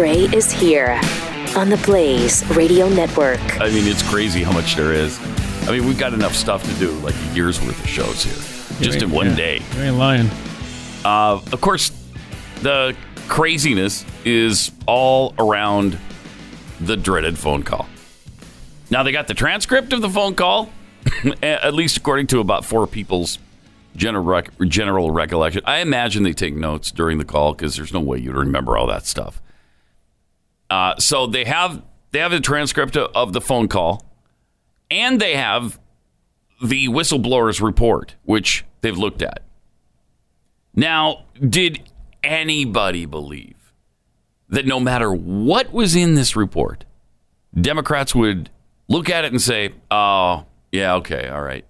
Gray is here on the Blaze Radio Network. I mean, it's crazy how much there is. I mean, we've got enough stuff to do, like a year's worth of shows here, just in one Yeah. day. You ain't lying. Uh, of course, the craziness is all around the dreaded phone call. Now, they got the transcript of the phone call, at least according to about four people's general, rec- general recollection. I imagine they take notes during the call because there's no way you'd remember all that stuff. Uh, so they have they have the transcript of, of the phone call, and they have the whistleblower's report, which they've looked at. Now, did anybody believe that no matter what was in this report, Democrats would look at it and say, "Oh, yeah, okay, all right,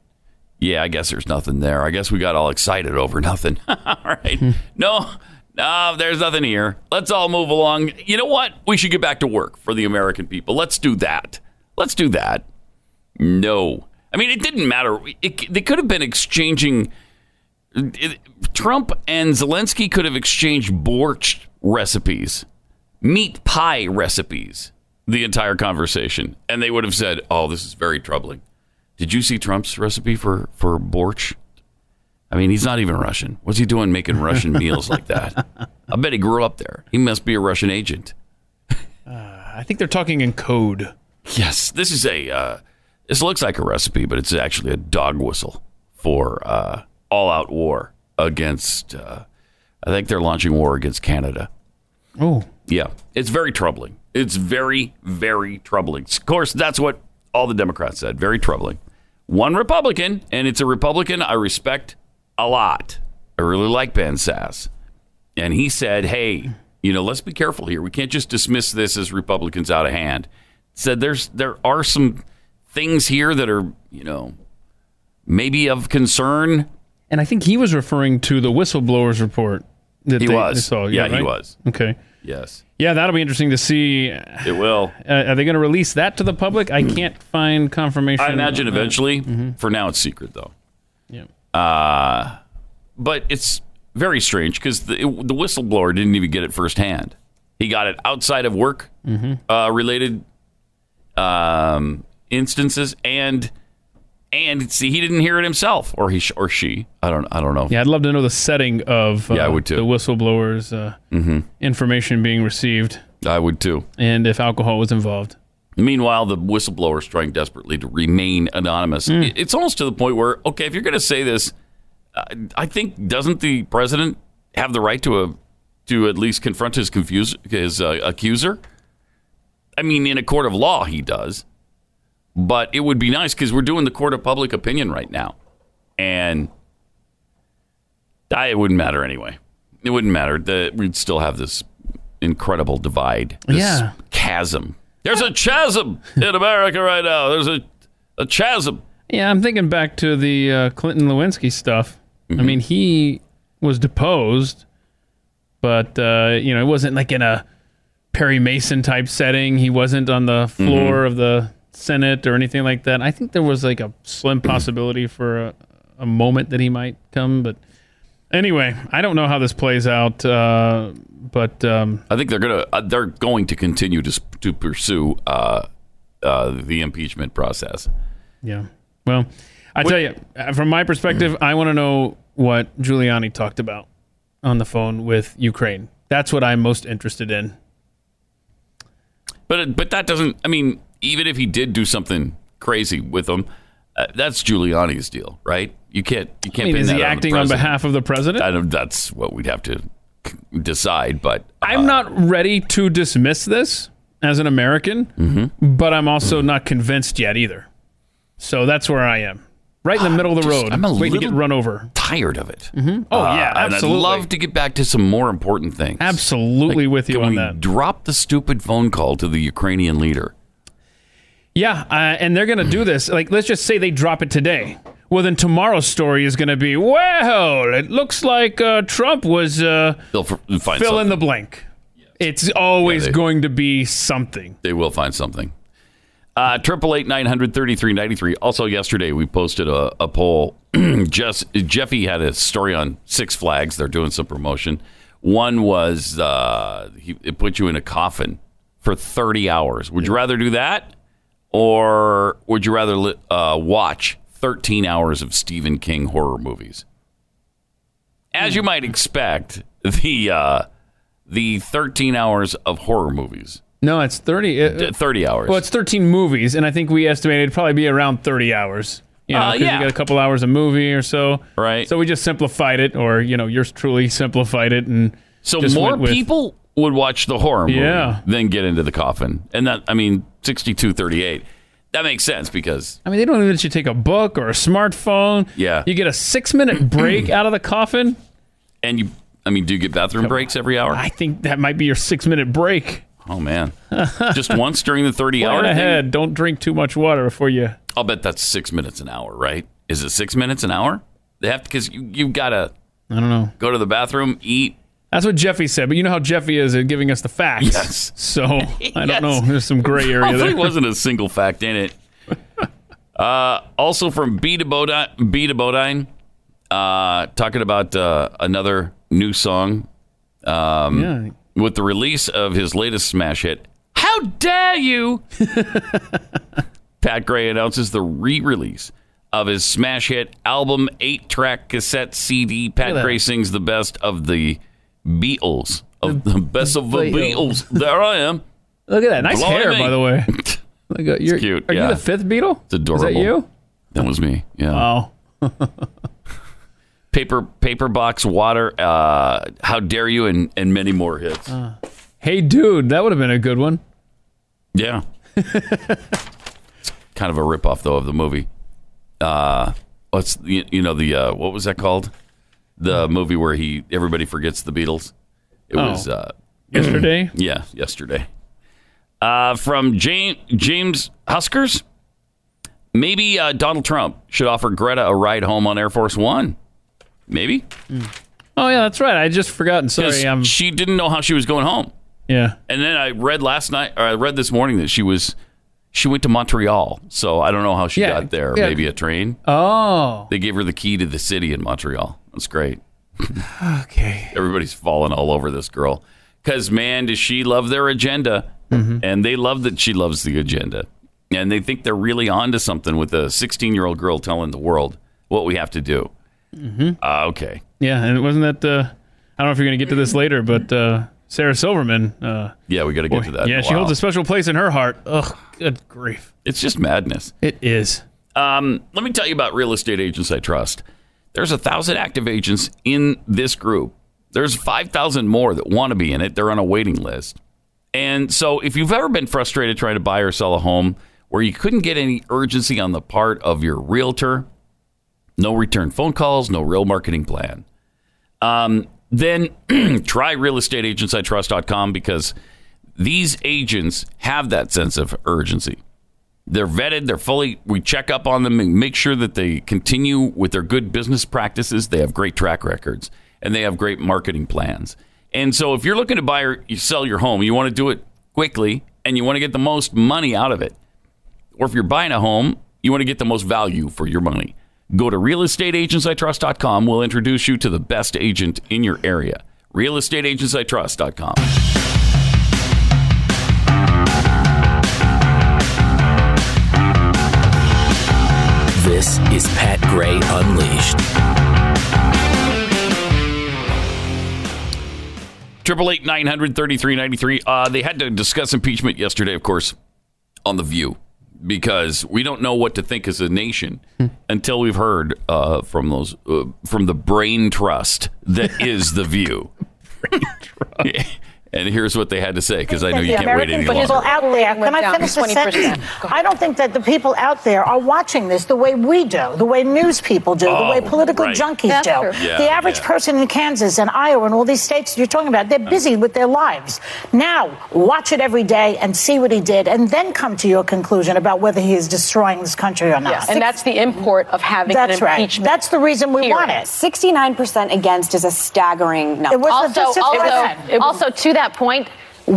yeah, I guess there's nothing there. I guess we got all excited over nothing. all right, no." No, there's nothing here. Let's all move along. You know what? We should get back to work for the American people. Let's do that. Let's do that. No. I mean, it didn't matter. It, they could have been exchanging. it- Trump and Zelensky could have exchanged borscht recipes, meat pie recipes, the entire conversation, and they would have said, "Oh, this is very troubling." Did you see Trump's recipe for for borscht? I mean, he's not even Russian. What's he doing making Russian meals like that? I bet he grew up there. He must be a Russian agent. I think they're talking in code. Yes, this is a. Uh, this looks like a recipe, but it's actually a dog whistle for uh, all-out war against. Uh, I think they're launching war against Canada. Oh, Yeah, it's very troubling. It's very, very troubling. Of course, that's what all the Democrats said. Very troubling. One Republican, and it's a Republican I respect a lot. I really like Ben Sasse. And he said, hey, you know, let's be careful here. We can't just dismiss this as Republicans out of hand. Said there's there are some things here that are, you know, maybe of concern. and I think he was referring to the whistleblowers report. That He they, was. they saw. Yeah, he right? was. Okay. Yes, Yeah, that'll be interesting to see. Uh, it will. are they going to release that to the public? I can't find confirmation. I imagine eventually. For now, it's secret, though. Yeah. Uh, but it's very strange because the, the whistleblower didn't even get it firsthand. He got it outside of work uh, related um, instances, and and see, he didn't hear it himself, or he or she. I don't I don't know. Yeah, I'd love to know the setting of uh, Yeah, I would too. the whistleblowers' uh, information being received I would too. and if alcohol was involved. Meanwhile, the whistleblower is trying desperately to remain anonymous. It- It's almost to the point where, okay, if you're going to say this, uh, I think doesn't the president have the right to a to at least confront his confuse his uh, accuser? I mean, in a court of law, he does, but it would be nice because we're doing the court of public opinion right now, and I, it wouldn't matter anyway. It wouldn't matter. The, we'd still have this incredible divide, this Yeah. chasm. There's a chasm in America right now. There's a a chasm. Yeah, I'm thinking back to the uh, Clinton Lewinsky stuff. Mm-hmm. I mean, he was deposed, but uh, you know, it wasn't like in a Perry Mason type setting. He wasn't on the Mm-hmm. floor of the Senate or anything like that. I think there was like a slim possibility for a, a moment that he might come, but anyway, I don't know how this plays out. Uh, but um, I think they're gonna uh, they're going to continue to to pursue uh, uh, the impeachment process. Yeah. Well, I tell you, uh, from my perspective, I want to know what Giuliani talked about on the phone with Ukraine. That's what I'm most interested in. But but that doesn't. I mean, even if he did do something crazy with them, uh, that's Giuliani's deal, right? You can't you can't. mean, pin is that he on acting on president. behalf of the president? I don't, that's what we'd have to decide. But uh, I'm not ready to dismiss this as an American, Mm-hmm. but I'm also not convinced yet either. So that's where I am. Right in the middle of the Just- road, I'm a waiting to get run over. tired of it. Oh, yeah, and absolutely. I'd love to get back to some more important things. Absolutely with you on we that. drop the stupid phone call to the Ukrainian leader? Yeah, uh, and they're going to do this. Like, let's just say they drop it today. Well, then tomorrow's story is going to be, well, it looks like uh, Trump was uh, fill something. in the blank. It's always Yeah, they- going to be something. they will find something. Uh, Triple eight nine hundred thirty three ninety three. Also, yesterday we posted a, a poll. Just Jeffy had a story on Six Flags. They're doing some promotion. One was uh, he, it put you in a coffin for 30 hours. Would you rather do that, or would you rather uh, watch 13 hours of Stephen King horror movies? As you might expect, the uh, the 13 hours of horror movies, No, it's 30. uh, uh, 30 hours. well, it's 13 movies, and I think we estimated it'd probably be around 30 hours. You know, Uh, yeah. you got a couple hours of movie or so. Right. So we just simplified it, or, you know, yours truly simplified it. And So more with- people would watch the horror movie Yeah. than get into the coffin. And that, I mean, 62 38. That makes sense because, I mean, they don't even let you take a book or a smartphone. Yeah. You get a six minute break out of the coffin. and you, I mean, do you get bathroom breaks every hour? I think that might be your six minute break. Oh, man. Just once during the 30 hour Plan thing? ahead. Don't drink too much water before you. I'll bet that's six minutes an hour, right? Is it six minutes an hour? They have to, because you, you've got to I don't know. go to the bathroom, eat. That's what Jeffy said, but you know how Jeffy is at giving us the facts. Yes. So I Yes. don't know. There's some gray area Hopefully, there. wasn't a single fact in it. Uh, also from B to Bodine, B to Bodine, uh, talking about uh, another new song yeah. with the release of his latest smash hit. How dare you? Pat Gray announces the re-release of his smash hit album, eight-track cassette CD. Pat. Gray sings the best of the Beatles, of the best of the Beatles. There I am. Look at that. Nice Blimey. hair, by the way. Look at, you're, cute, Are yeah. you the fifth Beatle? It's adorable. Is that you? That was me. Yeah. Oh. paper paper box water uh how dare you and and many more hits Hey, dude. That would have been a good one. yeah it's kind of a rip off though of the movie uh what's you, you know the uh what was that called the movie where he everybody forgets the beatles it Oh. was uh Yesterday. yeah yesterday uh from james james huskers maybe uh donald trump should offer greta a ride home on air force one maybe Oh, yeah, that's right. I just forgotten. Sorry. I'm, she didn't know how she was going home yeah. And then I read last night, or I read this morning that she was, she went to Montreal. So I don't know how she Yeah, got there. yeah. Maybe a train. Oh. They gave her the key to the city in Montreal. That's great. Okay. Everybody's falling all over this girl because man, does she love their agenda, Mm-hmm. and they love that she loves the agenda, and they think they're really onto something with a 16 year old girl telling the world what we have to do. Mm-hmm. Uh, okay. Yeah, and it wasn't that. Uh, I don't know if you're going to get to this later, but uh, Sarah Silverman. Uh, Yeah, we got to get to that. yeah, she holds a special place in her heart. Ugh, good grief. It's just madness. It is. Um, let me tell you about Real Estate Agents I Trust. There's a thousand active agents in this group. There's 5,000 more that want to be in it. They're on a waiting list. And so if you've ever been frustrated trying to buy or sell a home where you couldn't get any urgency on the part of your realtor, no return phone calls, no real marketing plan, um, then try realestateagentsitrust.com because these agents have that sense of urgency. They're vetted. They're fully. We check up on them and make sure that they continue with their good business practices. They have great track records and they have great marketing plans. And so, if you're looking to buy or sell your home, you want to do it quickly and you want to get the most money out of it. Or if you're buying a home, you want to get the most value for your money. Go to realestateagentsitrust.com. We'll introduce you to the best agent in your area. Realestateagentsitrust.com. This is Pat Gray Unleashed. Triple eight nine hundred thirty three ninety three. Uh, they had to discuss impeachment yesterday, of course, on the View, because we don't know what to think as a nation until we've heard uh, from those uh, from the brain trust that is the View. and here's what they had to say, because I know you can't wait any American people longer. out there, can I finish the 20%. sentence? I don't think that the people out there are watching this the way we do, the way news people do, the way Oh, political right. junkies That's do. Yeah, the average yeah. person in Kansas and Iowa and all these states you're talking about, they're uh-huh. busy with their lives. Now, watch it every day and see what he did, and then come to your conclusion about whether he is destroying this country or not. Yes, and that's the import of having That's an right. impeachment. That's the reason we hearing. want it. 69% against is a staggering number. It was the Also, just- also, it was- also, to that point,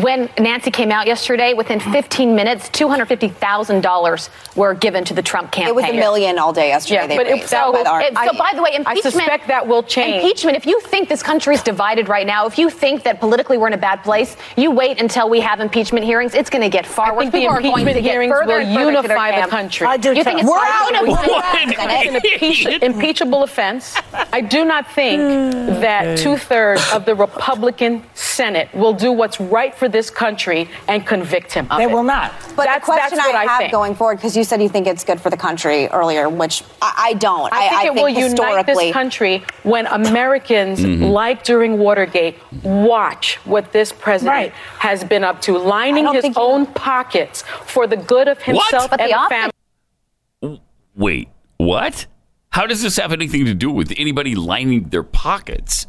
when Nancy came out yesterday, within 15 minutes, $250,000 were given to the Trump campaign. It was a million all day yesterday. Yeah, they but it, so, by the it- so by the way, impeachment. I impeachment. suspect that will change. Impeachment. If you think this country is divided right now, if you think that politically we're in a bad place, you wait until we have impeachment hearings. It's going to get far I worse. think the People are going impeachment to get hearings further will and further unify the camp. country. I do You think too. it's We're time out to of unify order. the Senate? It's an impeach- impeachable offense. I do not think hmm. that two thirds of the Republican Senate will do what's right for this country and convict him of it. They it. will not. But That's- the question that's what I I have think. going forward, because you said you think it's good for the country earlier, which I, I don't. I think it will unite this country when Americans, Mm-hmm. like during Watergate, watch what this president Right. has been up to, lining his think you- own pockets for the good of himself But and the the family. Wait, what? How does this have anything to do with anybody lining their pockets?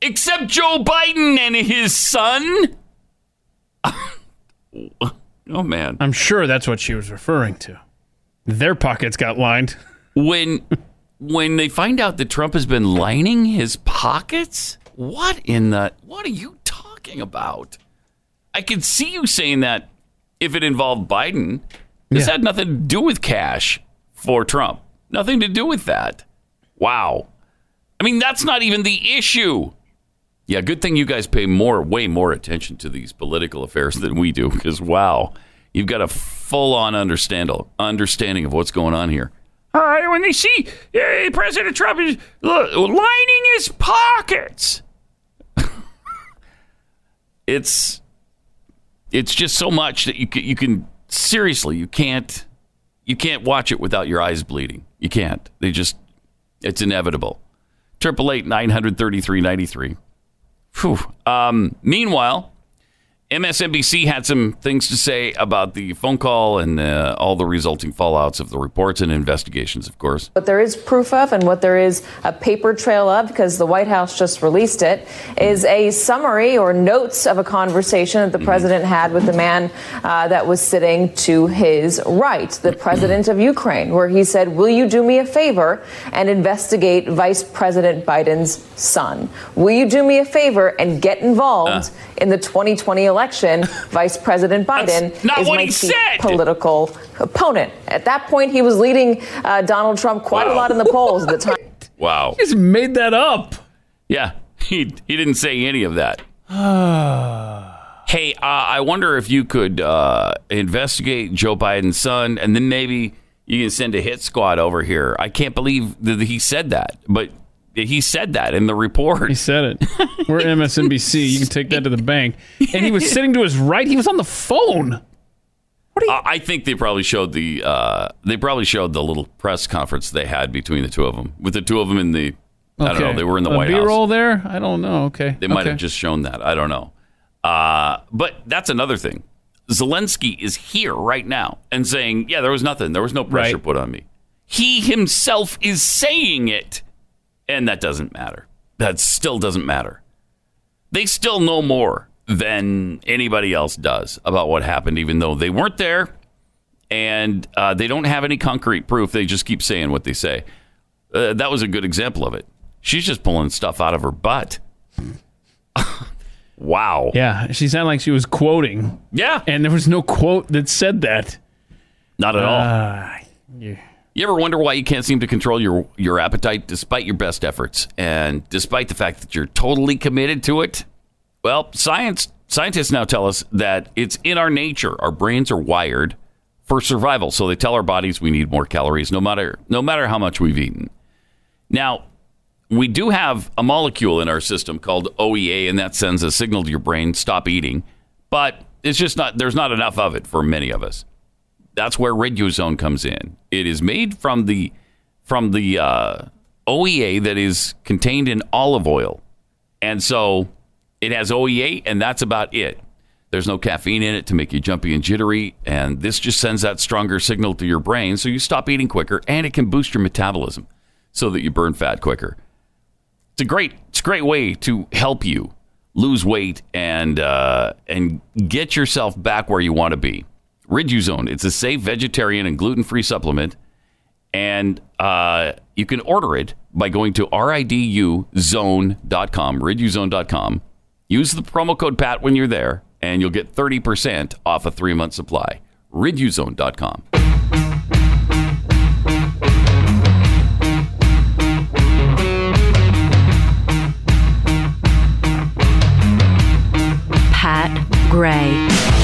Except Joe Biden and his son? oh, man. I'm sure that's what she was referring to. Their pockets got lined. When when they find out that Trump has been lining his pockets, what in the what are you talking about? I could see you saying that if it involved Biden. This Yeah. had nothing to do with cash for Trump. Nothing to do with that. Wow. I mean, that's not even the issue. Yeah, good thing you guys pay more, way more attention to these political affairs than we do, because wow, you've got a full-on understand understanding of what's going on here. Uh, when they see uh, President Trump is lining his pockets, it's it's just so much that you can, you can seriously you can't you can't watch it without your eyes bleeding. You can't. They just it's inevitable. Triple eight nine hundred thirty three ninety three. Phew. Um, meanwhile, MSNBC had some things to say about the phone call and uh, all the resulting fallouts of the reports and investigations, of course. What there is proof of and what there is a paper trail of, because the White House just released it, is a summary or notes of a conversation that the president had with the man uh, that was sitting to his right, the president of Ukraine, where he said, Will you do me a favor and investigate Vice President Biden's son? Will you do me a favor and get involved in the 2020 election? Vice President Biden is my he key said. political opponent. At that point, he was leading uh, Donald Trump quite Wow. a lot in the polls at the time. Wow. Just made that up. Yeah, he he didn't say any of that. hey, uh, I wonder if you could uh, investigate Joe Biden's son, and then maybe you can send a hit squad over here. I can't believe that he said that, but he said that in the report. He said it. We're MSNBC. You can take that to the bank. And he was sitting to his right. He was on the phone. I I think they probably showed the uh, they probably showed the little press conference they had between the two of them. With the two of them in the, I don't know, they were in the a White House. B-roll there. I don't know. Okay, They might Okay. have just shown that. I don't know. Uh, but that's another thing. Zelensky is here right now and saying, yeah, there was nothing. There was no pressure Right. put on me. He himself is saying it. And that doesn't matter. That still doesn't matter. They still know more than anybody else does about what happened, even though they weren't there and uh, they don't have any concrete proof. They just keep saying what they say. Uh, that was a good example of it. She's just pulling stuff out of her butt. wow. Yeah, she sounded like she was quoting, Yeah. and there was no quote that said that. Not at all. Uh, yeah. You ever wonder why you can't seem to control your your appetite despite your best efforts and despite the fact that you're totally committed to it? Well, science scientists now tell us that it's in our nature. Our brains are wired for survival, so they tell our bodies we need more calories no matter no matter how much we've eaten. Now, we do have a molecule in our system called OEA and that sends a signal to your brain stop eating, but it's just not there's not enough of it for many of us that's where Riduzone comes in. It is made from the from the uh, OEA that is contained in olive oil, and so it has OEA, and that's about it. There's no caffeine in it to make you jumpy and jittery, and this just sends that stronger signal to your brain, so you stop eating quicker, and it can boost your metabolism so that you burn fat quicker. It's a great it's a great way to help you lose weight and uh, and get yourself back where you want to be. Riduzone. It's a safe vegetarian and gluten free supplement. And uh, you can order it by going to riduzone.com, riduzone.com. Use the promo code PAT when you're there, and you'll get 30% off a three month supply. Riduzone.com. Pat Gray.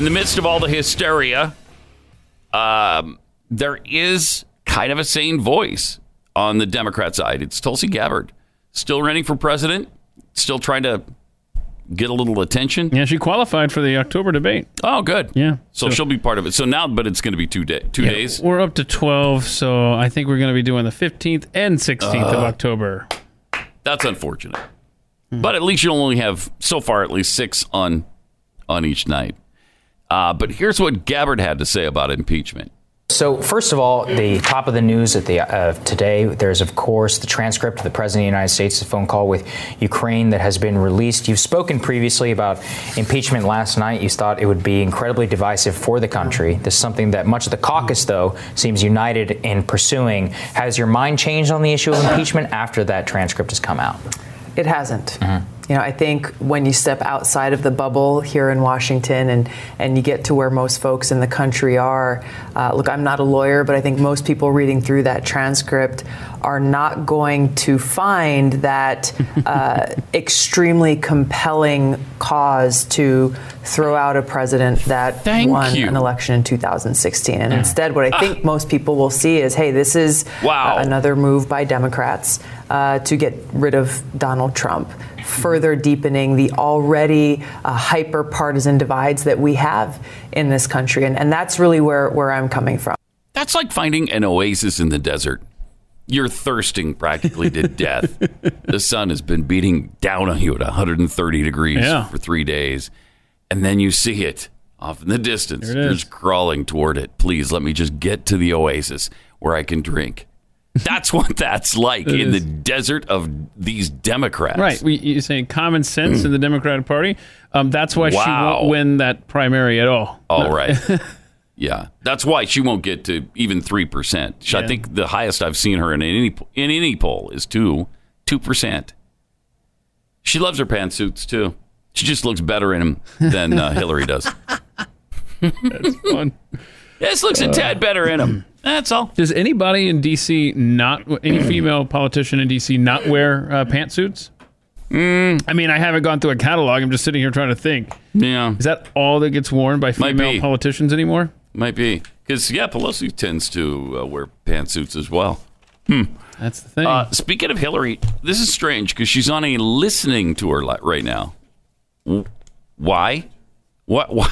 In the midst of all the hysteria, um, there is kind of a sane voice on the Democrat side. It's Tulsi Gabbard, still running for president, still trying to get a little attention. Yeah, she qualified for the October debate. Oh, good. Yeah. So, she'll be part of it. So now, but it's going to be two day, two Yeah, days. We're up to 12, so I think we're going to be doing the 15th and 16th of Uh. October. That's unfortunate. But at least you'll only have so far at least six on on each night. Uh, but here's what Gabbard had to say about impeachment. So, first of all, the top of the news at the uh, today, there's of course the transcript of the President of the United States' phone call with Ukraine that has been released. You've spoken previously about impeachment last night. You thought it would be incredibly divisive for the country. This is something that much of the caucus, though, seems united in pursuing. Has your mind changed on the issue of impeachment after that transcript has come out? It hasn't. You know, I think when you step outside of the bubble here in Washington and, and you get to where most folks in the country are, uh, look, I'm not a lawyer, but I think most people reading through that transcript are not going to find that uh, extremely compelling cause to throw out a president that Thank won you. an election in 2016. And instead, what I think most people will see is, hey, this is Wow. uh, another move by Democrats uh, to get rid of Donald Trump, further deepening the already uh, hyper partisan divides that we have in this country. And, and that's really where, where I'm coming from. That's like finding an oasis in the desert. You're thirsting practically to death. The sun has been beating down on you at 130 degrees Yeah. for three days. And then you see it off in the distance. You're just crawling toward it. Please let me just get to the oasis where I can drink. That's what that's like in the desert of these Democrats. Right. We, you're saying common sense in the Democratic Party. Um, that's why she won't win that primary at all. All right. yeah, that's why she won't get to even three percent. I Yeah. think the highest I've seen her in any in any poll is two two percent. She loves her pantsuits too. She just looks better in them than uh, Hillary does. That's fun. This looks a tad better in them. That's all. Does anybody in D.C. not, any female politician in D.C. not wear uh, pantsuits? Mm. I mean, I haven't gone through a catalog. I'm just sitting here trying to think. Yeah, Is that all that gets worn by female politicians anymore? might be because yeah, Pelosi tends to uh, wear pantsuits as well. That's the thing. Uh, speaking of Hillary, this is strange because she's on a listening tour right now. Why? What? What?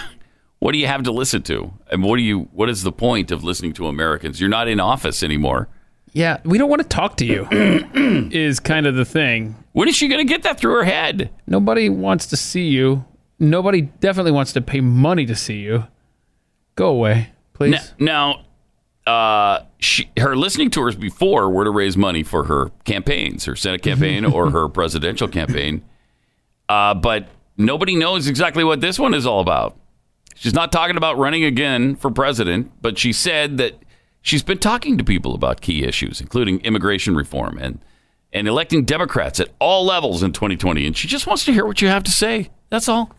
What do you have to listen to? And what do you? What is the point of listening to Americans? You're not in office anymore. yeah, we don't want to talk to you, is kind of the thing. When is she going to get that through her head? Nobody wants to see you. Nobody definitely wants to pay money to see you. Go away, please. Now, now uh, she, her listening tours before were to raise money for her campaigns, her Senate campaign or her presidential campaign. Uh, but nobody knows exactly what this one is all about. She's not talking about running again for president, but she said that she's been talking to people about key issues, including immigration reform and and electing Democrats at all levels in 2020. And she just wants to hear what you have to say. That's all.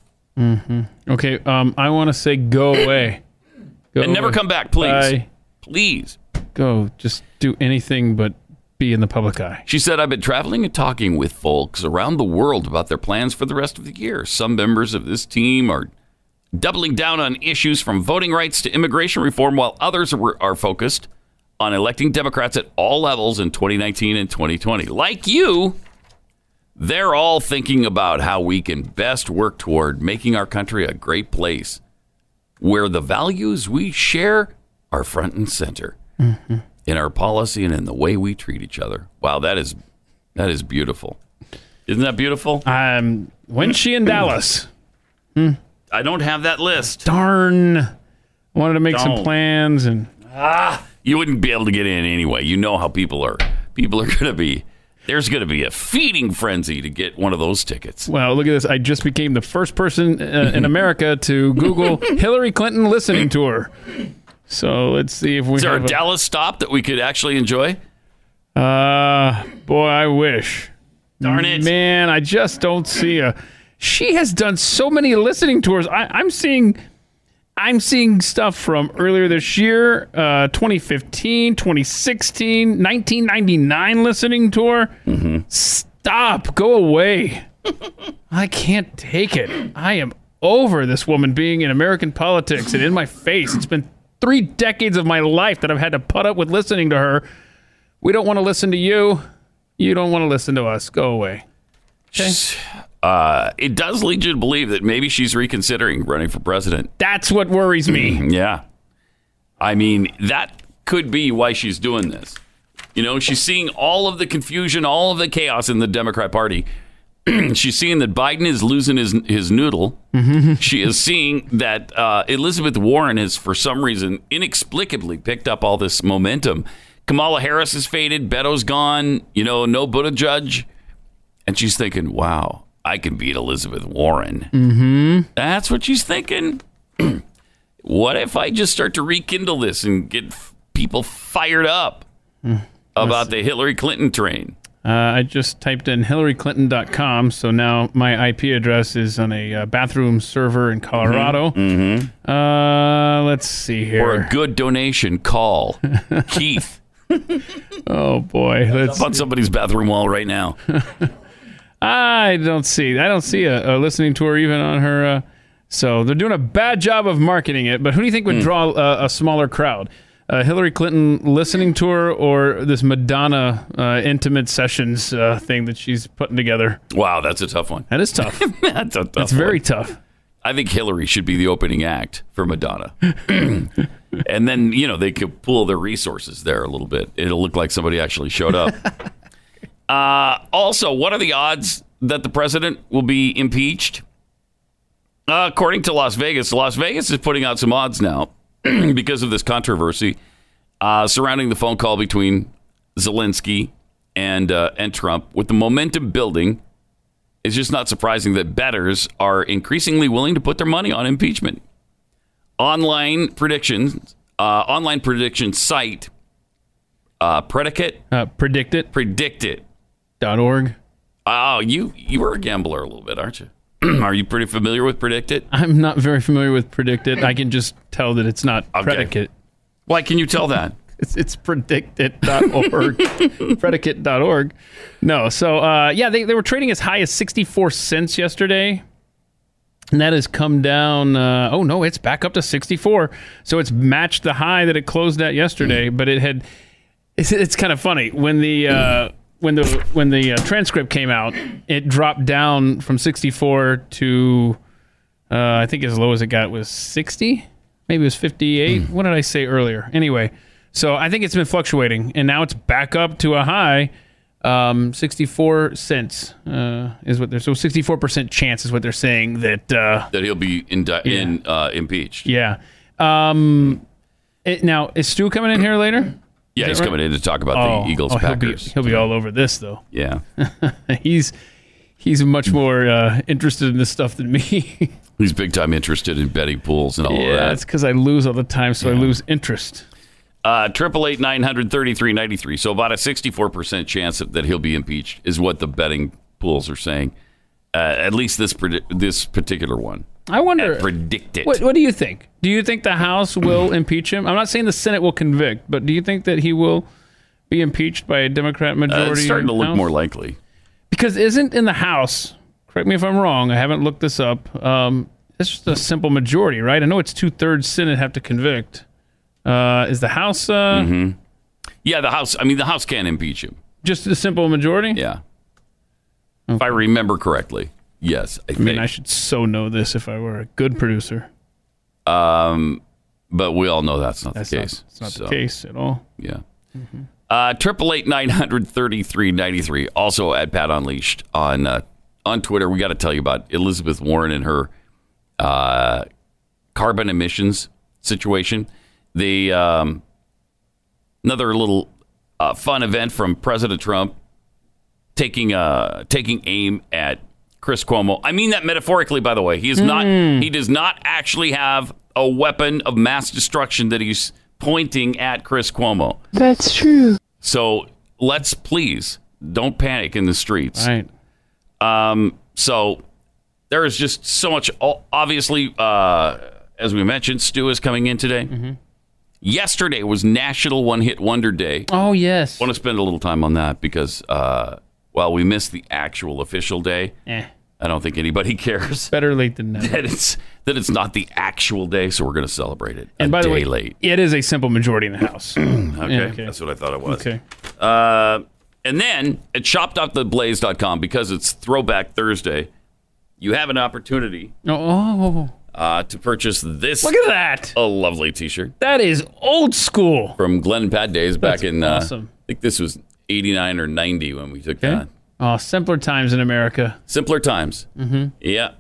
Okay, um, I want to say go away. Go And never away. come back, please. Bye. Please. Go. Just do anything but be in the public eye. She said, I've been traveling and talking with folks around the world about their plans for the rest of the year. Some members of this team are doubling down on issues from voting rights to immigration reform, while others are, are focused on electing Democrats at all levels in 2019 and 2020. Like you, they're all thinking about how we can best work toward making our country a great place where the values we share are front and center in our policy and in the way we treat each other. Wow, that is that is beautiful. Isn't that beautiful? Um, when's she in Dallas? I don't have that list. Darn. I wanted to make Don't. some plans and Ah, You wouldn't be able to get in anyway. You know how people are. People are going to be. There's going to be a feeding frenzy to get one of those tickets. Wow, look at this. I just became the first person uh, in America to Google Hillary Clinton listening tour. So let's see if we Is there have a Dallas stop that we could actually enjoy? Uh, boy, I wish. Darn it. Man, I just don't see a she has done so many listening tours. I, I'm seeing. I'm seeing stuff from earlier this year, uh, 2015, 2016, 1999 listening tour. Stop. Go away. I can't take it. I am over this woman being in American politics and in my face. It's been three decades of my life that I've had to put up with listening to her. We don't want to listen to you. You don't want to listen to us. Go away. Okay. Uh, it does lead you to believe that maybe she's reconsidering running for president. That's what worries me. yeah. I mean, that could be why she's doing this. You know, she's seeing all of the confusion, all of the chaos in the Democrat Party. she's seeing that Biden is losing his his noodle. she is seeing that uh, Elizabeth Warren has, for some reason, inexplicably picked up all this momentum. Kamala Harris has faded. Beto's gone. You know, no Buttigieg. And she's thinking, wow, I can beat Elizabeth Warren. Mm-hmm. That's what she's thinking. what if I just start to rekindle this and get f- people fired up about the Hillary Clinton train? Uh, I just typed in hillaryclinton.com, so now my IP address is on a uh, bathroom server in Colorado. Mm-hmm. Uh, let's see here. Or a good donation, call Keith. oh boy, let's on somebody's bathroom wall right now. I don't see. I don't see a, a listening tour even on her. Uh, so they're doing a bad job of marketing it. But who do you think would draw a, a smaller crowd? A Hillary Clinton listening tour or this Madonna uh, intimate sessions uh, thing that she's putting together? Wow, that's a tough one. That is tough. that's a tough It's very tough. I think Hillary should be the opening act for Madonna. and then, you know, they could pool their resources there a little bit. It'll look like somebody actually showed up. uh, also, what are the odds that the president will be impeached? Uh, according to Las Vegas, Las Vegas is putting out some odds now because of this controversy uh, surrounding the phone call between Zelensky and uh, and Trump. With the momentum building, it's just not surprising that bettors are increasingly willing to put their money on impeachment. Online predictions, uh, online prediction site, uh, predicate, uh, PredictIt, predict it. Org. Oh, you you were a gambler a little bit, aren't you? are you pretty familiar with PredictIt? I'm not very familiar with PredictIt. I can just tell that it's not predicate. Why can you tell that? It's, it's predictit.org, predicate.org. No, so uh, yeah, they, they were trading as high as 64 cents yesterday. And that has come down. Uh, oh, no, it's back up to 64. So it's matched the high that it closed at yesterday, but it had. It's, it's kind of funny. When the. Uh, when the when the uh, transcript came out, it dropped down from 64 to uh, I think as low as it got was 60, maybe it was 58. What did I say earlier? Anyway, so I think it's been fluctuating, and now it's back up to a high. Um, 64 cents uh, is what they're so 64 percent chance is what they're saying that uh, That he'll be indi- in uh, impeached. yeah. Um, it, now is Stu coming in here later? Yeah, he's right? coming in to talk about Oh, the Eagles oh, he'll be- Packers. He'll be, all over this though. Yeah. he's he's much more uh, interested in this stuff than me. He's big time interested in betting pools and all of yeah, that. it's because I lose all the time, so I lose interest. Uh, Triple eight nine hundred thirty three ninety three. So about a sixty four percent chance that he'll be impeached is what the betting pools are saying. Uh, at least this this particular one. I wonder. PredictIt. What, what do you think? Do you think the House will impeach him? I'm not saying the Senate will convict, but do you think that he will be impeached by a Democrat majority? Uh, it's starting to look House? more likely. because isn't in the House. Correct me if I'm wrong. I haven't looked this up. Um, it's just a simple majority, right? I know it's two thirds Senate have to convict. Uh, is the House uh, hmm Yeah, the House. I mean, the House can't impeach him. just a simple majority? Yeah. If I remember correctly, yes. I, I mean. I should so know this if I were a good producer. Um, but we all know that's not That's the not- case. it's not the case at all. Yeah. Uh, Triple eight nine hundred thirty three ninety three. Also at Pat Unleashed on uh, on Twitter. We got to tell you about Elizabeth Warren and her uh, carbon emissions situation. The um, another little uh, fun event from President Trump taking uh, taking aim at Chris Cuomo. I mean that metaphorically, by the way. He is not. Hmm. He does not actually have a weapon of mass destruction that he's pointing at Chris Cuomo. That's true. So let's please don't panic in the streets. Right. Um. So there is just so much. Obviously, uh, as we mentioned, Stu is coming in today. Mm-hmm. Yesterday was National One Hit Wonder Day. Oh yes. Want to spend a little time on that because, uh, while we missed the actual official day, Eh. I don't think anybody cares Better late than never. that it's that it's not the actual day. So we're going to celebrate it. And a by the day way, late. it is a simple majority in the House. Okay. Yeah, okay. That's what I thought it was. Okay. Uh, and then at shop.theblaze.com, because it's Throwback Thursday, you have an opportunity Oh, oh, uh, to purchase this. look at that. A lovely t shirt That is old school. from Glenn and Pat days back That's in, uh, awesome. I think this was 89 or 90 when we took Okay. that. Oh, simpler times in America. Simpler times. Mm-hmm. Yeah.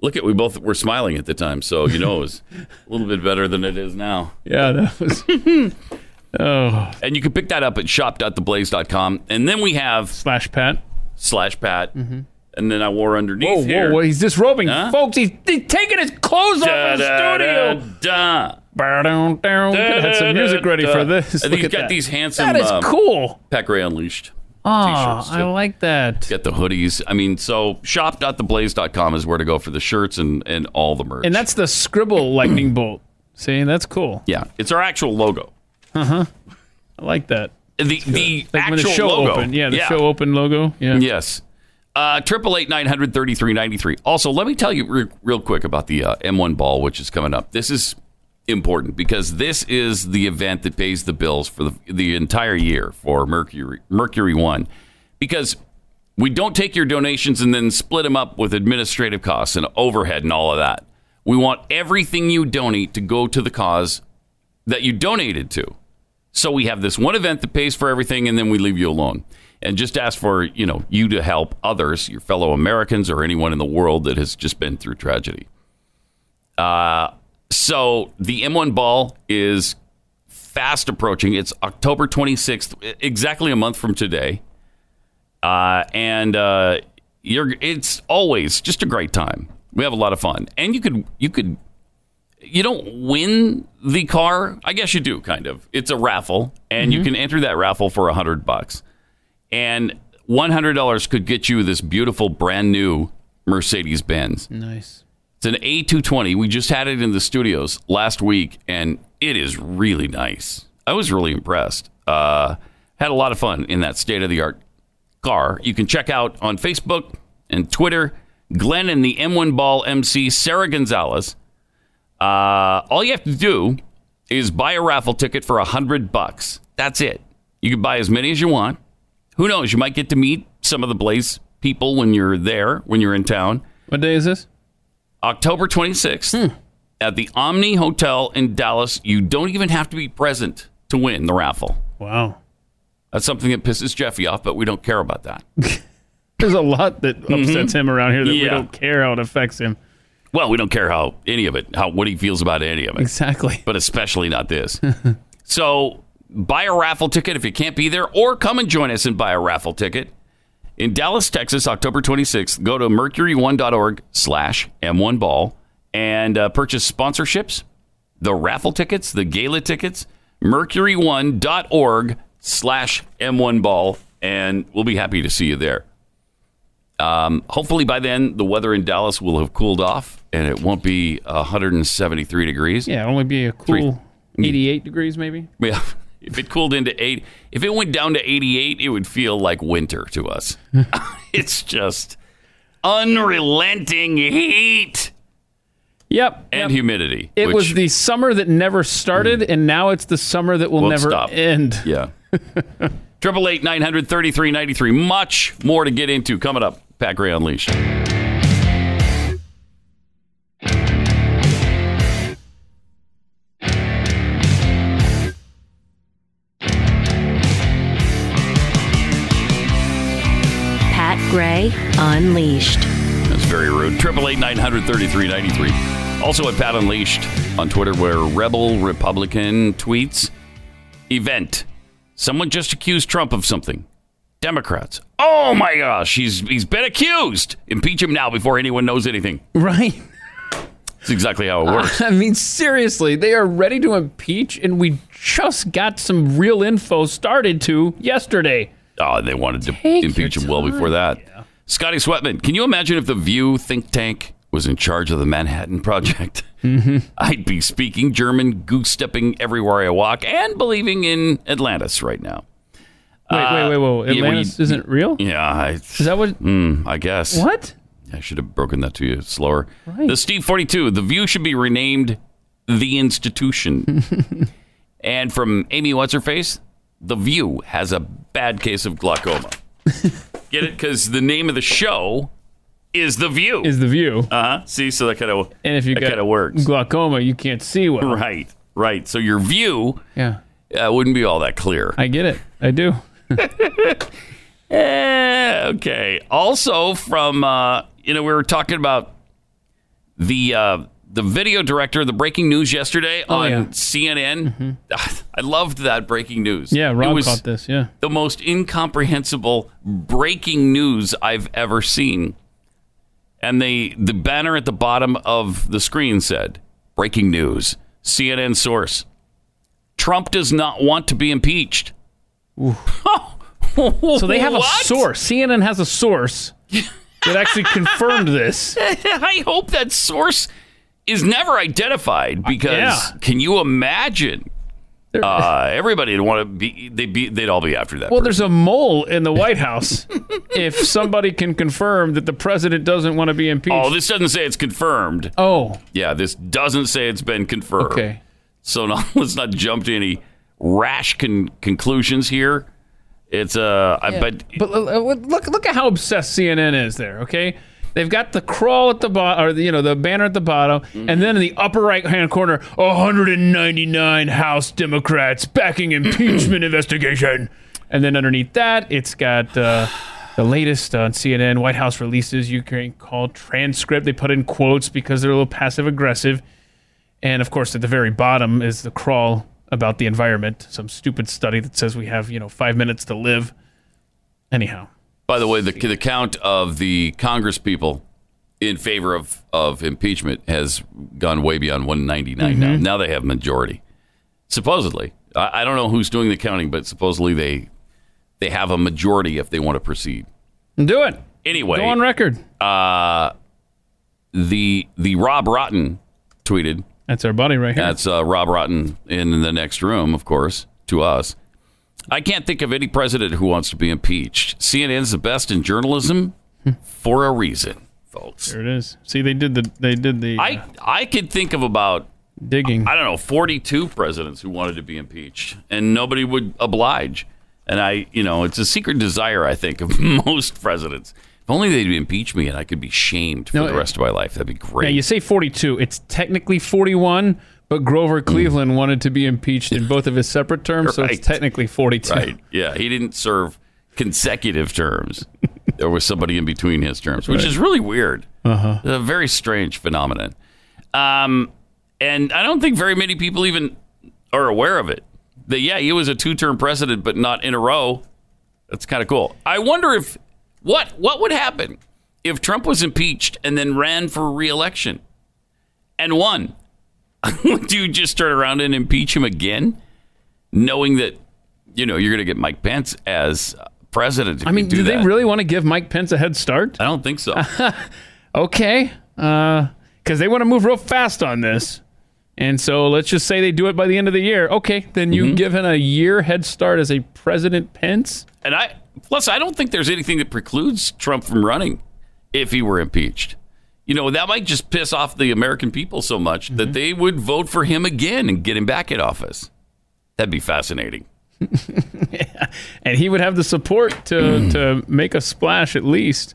Look at, we both were smiling at the time, so you know it was a little bit better than it is now. Yeah, that was. oh, And you can pick that up at shop.theblaze.com. And then we have slash Pat. slash Pat. And then I wore underneath Whoa, here. whoa, whoa! He's disrobing, Huh? folks. He's, he's taking his clothes off in the studio. Da-da-da-da. Ba-dum-dum. Could have had some music ready for this. And Look he's at got that. these handsome That is um, cool. Pat Gray Unleashed Oh. I like that. Get the hoodies. I mean, so shop.theblaze.com is where to go for the shirts and, and all the merch. And that's the scribble lightning bolt. See, that's cool. yeah, it's our actual logo. Uh huh. I like that. The the Like actual the show logo. opened. Yeah, the show open logo. Yeah. Yes. Uh, Triple eight nine hundred thirty three ninety three. Also, let me tell you re- real quick about the uh, M1 ball, which is coming up. This is important because this is the event that pays the bills for the, the entire year for Mercury Mercury One. Because we don't take your donations and then split them up with administrative costs and overhead and all of that. We want everything you donate to go to the cause that you donated to. So we have this one event that pays for everything, and then we leave you alone. And just ask for you know you to help others, your fellow Americans, or anyone in the world that has just been through tragedy. Uh, so the M1 ball is fast approaching. It's October 26th, exactly a month from today. Uh, and uh, you're it's always just a great time. We have a lot of fun, and you could you could you don't win the car. I guess you do, kind of. It's a raffle, and you can enter that raffle for a hundred bucks, and one hundred dollars could get you this beautiful brand new Mercedes Benz. Nice. It's an A220. We just had it in the studios last week, and it is really nice. I was really impressed. Uh, had a lot of fun in that state of the art car. You can check out on Facebook and Twitter Glenn and the M1 Ball MC Sara Gonzales. Uh, all you have to do is buy a raffle ticket for a hundred bucks. That's it. You can buy as many as you want. Who knows? You might get to meet some of the Blaze people when you're there, when you're in town. What day is this? October 26th at the Omni Hotel in Dallas. You don't even have to be present to win the raffle. Wow. That's something that pisses Jeffy off, but we don't care about that. There's a lot that upsets him around here that we Mm-hmm. Don't care how it affects him. Well, we don't care how any of it, how what he feels about any of it. Exactly. But especially not this. so buy a raffle ticket if you can't be there, or come and join us and buy a raffle ticket. In Dallas, Texas, October 26th, go to mercury1.org slash M1ball and uh, purchase sponsorships, the raffle tickets, the gala tickets, mercury1.org slash M1ball, and we'll be happy to see you there. Um, hopefully by then, the weather in Dallas will have cooled off and it won't be 173 degrees. Yeah, it'll only be a cool 88 degrees maybe. Yeah. If it cooled into eight, if it went down to 88, it would feel like winter to us. it's just unrelenting heat Yep. and yep. humidity. It which was the summer that never started, mm. and now it's the summer that will never stop. end. Yeah. Triple eight nine hundred thirty three ninety three. Much more to get into coming up. Pat Gray Unleashed. Unleashed. That's very rude. Triple eight nine hundred thirty three ninety three. Also at Pat Unleashed on Twitter, where Rebel Republican tweets event. Someone just accused Trump of something. Democrats. Oh my gosh, he's he's been accused. Impeach him now before anyone knows anything. Right. That's exactly how it works. I mean, seriously, they are ready to impeach, and we just got some real info started to yesterday. Oh, they wanted to Take impeach him well before that. Scotty Sweatman, can you imagine if the View think tank was in charge of the Manhattan Project? Mm-hmm. I'd be speaking German, goose stepping everywhere I walk, and believing in Atlantis right now. Wait, wait, wait, whoa! Uh, yeah, Atlantis you- isn't real. Yeah, I, Is that what? Mm, I guess. What? I should have broken that to you slower. Right. The Steve 42, The View should be renamed The Institution. and from Amy What's Her Face, The View has a bad case of glaucoma. Get it? Because the name of the show is The View. Is the view? Uh huh. See, so that kind of And if you that got kind of works. glaucoma, you can't see well. Right, right. So your view Yeah, uh, wouldn't be all that clear. I get it. I do. Eh, okay. Also, from uh, you know, we were talking about the uh, the video director of the breaking news yesterday Oh, on yeah. CNN. Mm-hmm. I loved that breaking news. Yeah, it Rob was caught this. Yeah. the most incomprehensible breaking news I've ever seen. And they the banner at the bottom of the screen said, "Breaking news: CNN source: Trump does not want to be impeached." So they have a source. CNN has a source that actually confirmed this. I hope that source is never identified because yeah. can you imagine? Uh, everybody would want to be. they'd, be. They'd all be after that. Well, person. there's a mole in the White House. if somebody can confirm that the president doesn't want to be impeached. Oh, this doesn't say it's confirmed. Oh, Yeah, this doesn't say it's been confirmed. okay. So no, let's not jump to any rash con- conclusions here. It's uh, I but But uh, look, look at how obsessed CNN is there. Okay, they've got the crawl at the bottom, or the, you know, the banner at the bottom, Mm-hmm. and then in the upper right hand corner, 199 House Democrats backing impeachment investigation, and then underneath that, it's got. Uh, the latest on CNN, White House releases Ukraine call transcript. They put in quotes because they're a little passive aggressive. And of course, at the very bottom is the crawl about the environment, some stupid study that says we have, you know, five minutes to live. Anyhow, by the way, the the count of the Congress people in favor of of impeachment has gone way beyond 199 now. Mhm. Now they have majority. Supposedly, I, I don't know who's doing the counting, but supposedly they they have a majority if they want to proceed. do it. Anyway, Go on record. uh, the the Rob Rotten tweeted. That's our buddy right here. That's uh, Rob Rotten in the next room, of course, to us. I can't think of any president who wants to be impeached. CNN's the best in journalism for a reason, folks. There it is. See, they did the they did the I uh, I could think of about digging. I don't know, 42 presidents who wanted to be impeached, and nobody would oblige. And I, you know, it's a secret desire, I think, of most presidents. If only they'd impeach me and I could be shamed for No, the rest of my life. That'd be Yeah, great. you say 42. It's technically 41, but Grover Cleveland wanted to be impeached in both of his separate terms, so it's technically 42. Right. Yeah. He didn't serve consecutive terms. there was somebody in between his terms, which Right. is really weird. Uh-huh. A very strange phenomenon. Um, and I don't think very many people even are aware of it. That, yeah, he was a two term president, but not in a row. That's kind of cool. I wonder if what what would happen if Trump was impeached and then ran for reelection and won. Would you just turn around and impeach him again, knowing that you know you're going to get Mike Pence as uh, president? I mean, do, do, they really want to give Mike Pence a head start? I don't think so. okay. Because they want to move real fast on this. And so let's just say they do it by the end of the year. Okay, then Mm-hmm. you give him a year head start as a President Pence. And I plus I don't think there's anything that precludes Trump from running if he were impeached. You know, that might just piss off the American people so much that mm-hmm. they would vote for him again and get him back in office. That'd be fascinating. and he would have the support to mm. to make a splash at least.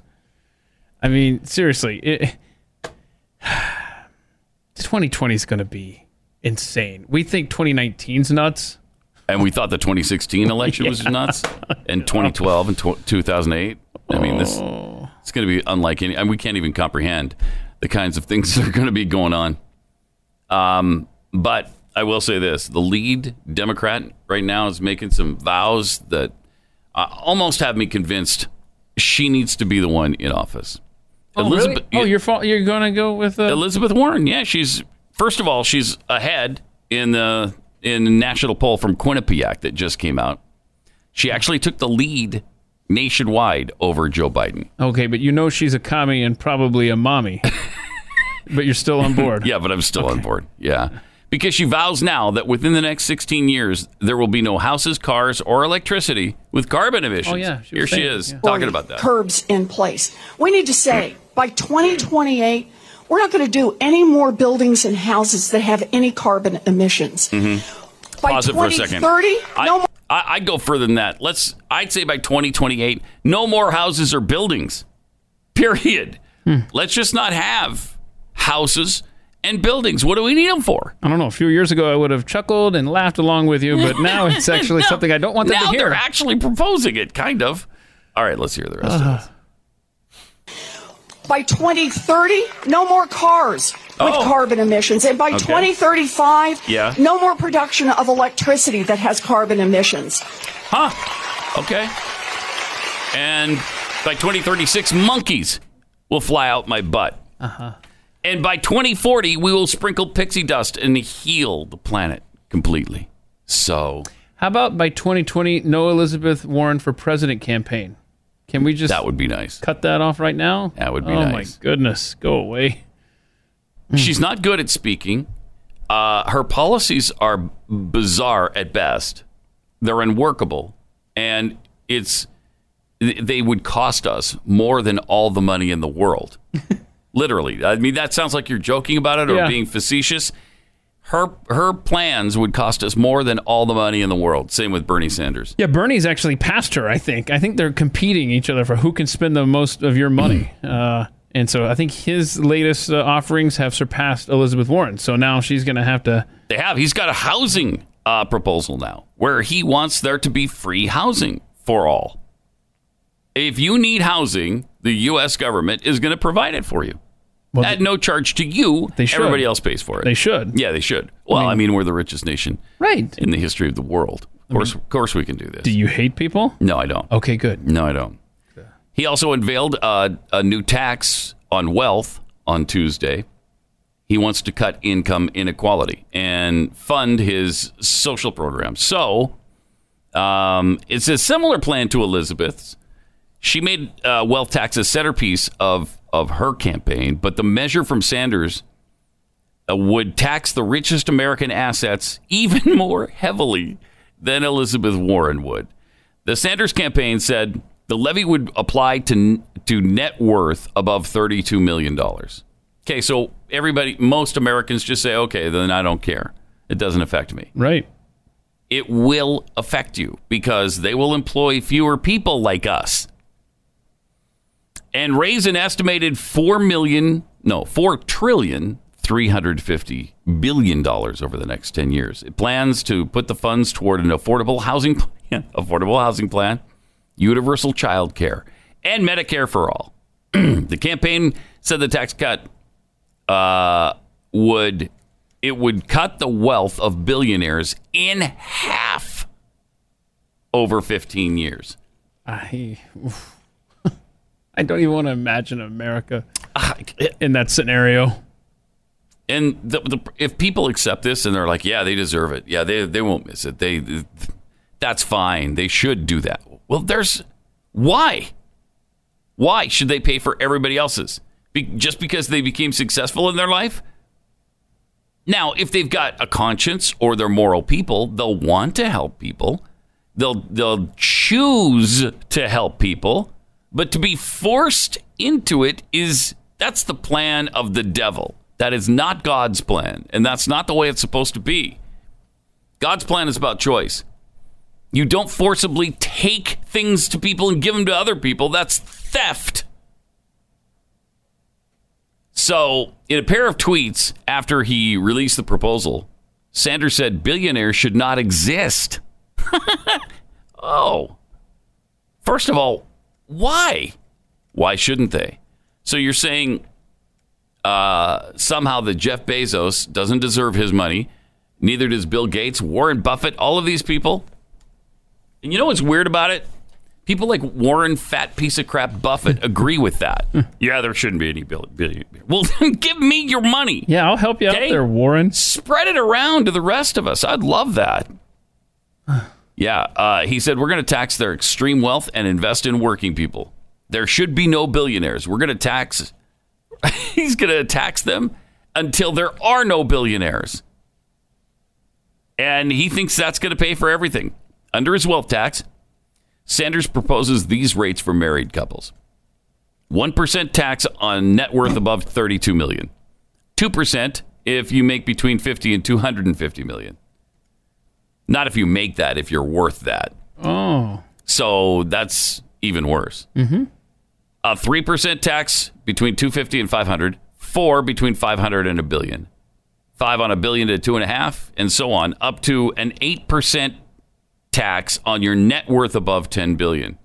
I mean, seriously, it, 2020 is going to be insane. We think 2019's nuts. And we thought the 2016 election was nuts, and 2012 and tw- 2008. I mean, this Oh. It's going to be unlike any, and we can't even comprehend the kinds of things that are going to be going on. Um, but I will say this: the lead Democrat right now is making some vows that uh, almost have me convinced she needs to be the one in office. Oh, really? Oh, you're fa- you're going to go with uh, Elizabeth Warren. Yeah, she's first of all she's ahead in the in the national poll from Quinnipiac that just came out. She actually took the lead nationwide over Joe Biden. Okay, but you know she's a commie and probably a mommy. but you're still on board. yeah, but I'm still on board. Yeah. Because she vows now that within the next 16 years, there will be no houses, cars, or electricity with carbon emissions. Oh, yeah, she Here was she is yeah. talking about that. curbs in place. We need to say by 2028, we're not going to do any more buildings and houses that have any carbon emissions. hmm By Pause it for a second. 2030, I, no more. I, I'd go further than that. Let's. I'd say by 2028, no more houses or buildings. Period. Hmm. Let's just not have houses and buildings. What do we need them for? I don't know. A few years ago, I would have chuckled and laughed along with you, but now it's actually No. something I don't want them to hear. they're actually proposing it, kind of. All right, let's hear the rest of Uh, this. By 2030, no more cars with Oh. carbon emissions. And by Okay. 2035, Yeah. no more production of electricity that has carbon emissions. Huh. Okay. And by 2036, monkeys will fly out my butt. Uh huh. And by 2040, we will sprinkle pixie dust and heal the planet completely. So, How about by 2020, no Elizabeth Warren for president campaign? Can we just that would be nice. cut that off right now? That would be oh nice. my goodness, go away. She's not good at speaking. Uh, her policies are bizarre at best. They're unworkable, and it's they would cost us more than all the money in the world. Literally, I mean that sounds like you're joking about it or Yeah. being facetious. Her her plans would cost us more than all the money in the world. Same with Bernie Sanders. Yeah, Bernie's actually passed her. I think. I think they're competing each other for who can spend the most of your money. uh, and so I think his latest uh, offerings have surpassed Elizabeth Warren. So now she's going to have to. They have. He's got a housing uh, proposal now where he wants there to be free housing for all. If you need housing, the U.S. government is going to provide it for you. At no charge to you. They should. Everybody else pays for it. They should. Yeah, they should. Well, I mean, we're the richest nation Right. in the history of the world. Of course, of course, we can do this. Do you hate people? No, I don't. Okay, good. No, I don't. He also unveiled uh, a new tax on wealth on Tuesday. He wants to cut income inequality and fund his social programs. So um, it's a similar plan to Elizabeth's. She made uh, wealth tax a centerpiece of, of her campaign, but the measure from Sanders uh, would tax the richest American assets even more heavily than Elizabeth Warren would. The Sanders campaign said the levy would apply to to net worth above thirty-two million dollars. Okay, so everybody, most Americans just say, "Okay, then I don't care. It doesn't affect me." Right. It will affect you because they will employ fewer people like us and raise an estimated four million, no, four trillion. $350 billion over the next 10 years. It plans to put the funds toward an affordable housing plan, affordable housing plan, universal child care, and Medicare for all. the campaign said the tax cut uh, would it would cut the wealth of billionaires in half over 15 years. I, I don't even want to imagine America ah, in that scenario. And the, the, if people accept this and they're like, yeah, they deserve it. Yeah, they, they won't miss it. They that's fine. They should do that. Well, there's why? Why should they pay for everybody else's? Be, just because they became successful in their life? Now, if they've got a conscience or they're moral people, they'll want to help people. They'll they'll choose to help people, but to be forced into it is that's the plan of the devil. That is not God's plan, and that's not the way it's supposed to be. God's plan is about choice. You don't forcibly take things to people and give them to other people. That's theft. So, in a pair of tweets after he released the proposal, Sanders said billionaires should not exist. oh. First of all, why? Why shouldn't they? So you're saying uh, somehow that Jeff Bezos doesn't deserve his money, neither does Bill Gates, Warren Buffett, all of these people. And you know what's weird about it? People like Warren, fat piece of crap Buffett agree with that. yeah, there shouldn't be any bill. bill well, then give me your money. Yeah, I'll help you Okay? out there, Warren. Spread it around to the rest of us. I'd love that. Yeah, uh, he said we're going to tax their extreme wealth and invest in working people. There should be no billionaires. We're going to tax. he's going to tax them until there are no billionaires, and he thinks that's going to pay for everything. Under his wealth tax, Sanders proposes these rates for married couples: one percent tax on net worth above thirty-two million, two percent if you make between fifty and two hundred and fifty million. Not if you make that, if you're worth that. Oh. So that's even worse. Mm-hmm. A 3% tax between 250 and 500, four between 500 and a billion, five on a billion to two and a half, and so on, up to an 8% tax on your net worth above 10 billion.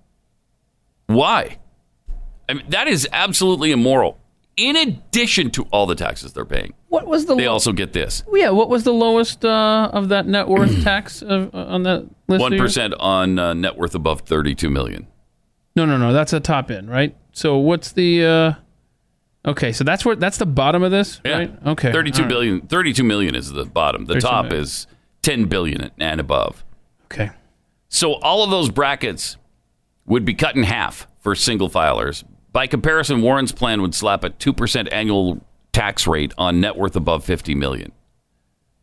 Why? I mean, that is absolutely immoral. In addition to all the taxes they're paying, What was the they also get this yeah? What was the lowest uh, of that net worth tax of, uh, on that list? one percent on uh, net worth above 32 million. No, no, no. That's a top end, right? So what's the? Uh, okay, so that's where that's the bottom of this, Yeah. right? Okay, Thirty-two right. billion. 32 million is the bottom. The top million. is 10 billion and above. Okay. So all of those brackets would be cut in half for single filers. By comparison, Warren's plan would slap a 2% annual tax rate on net worth above 50 million.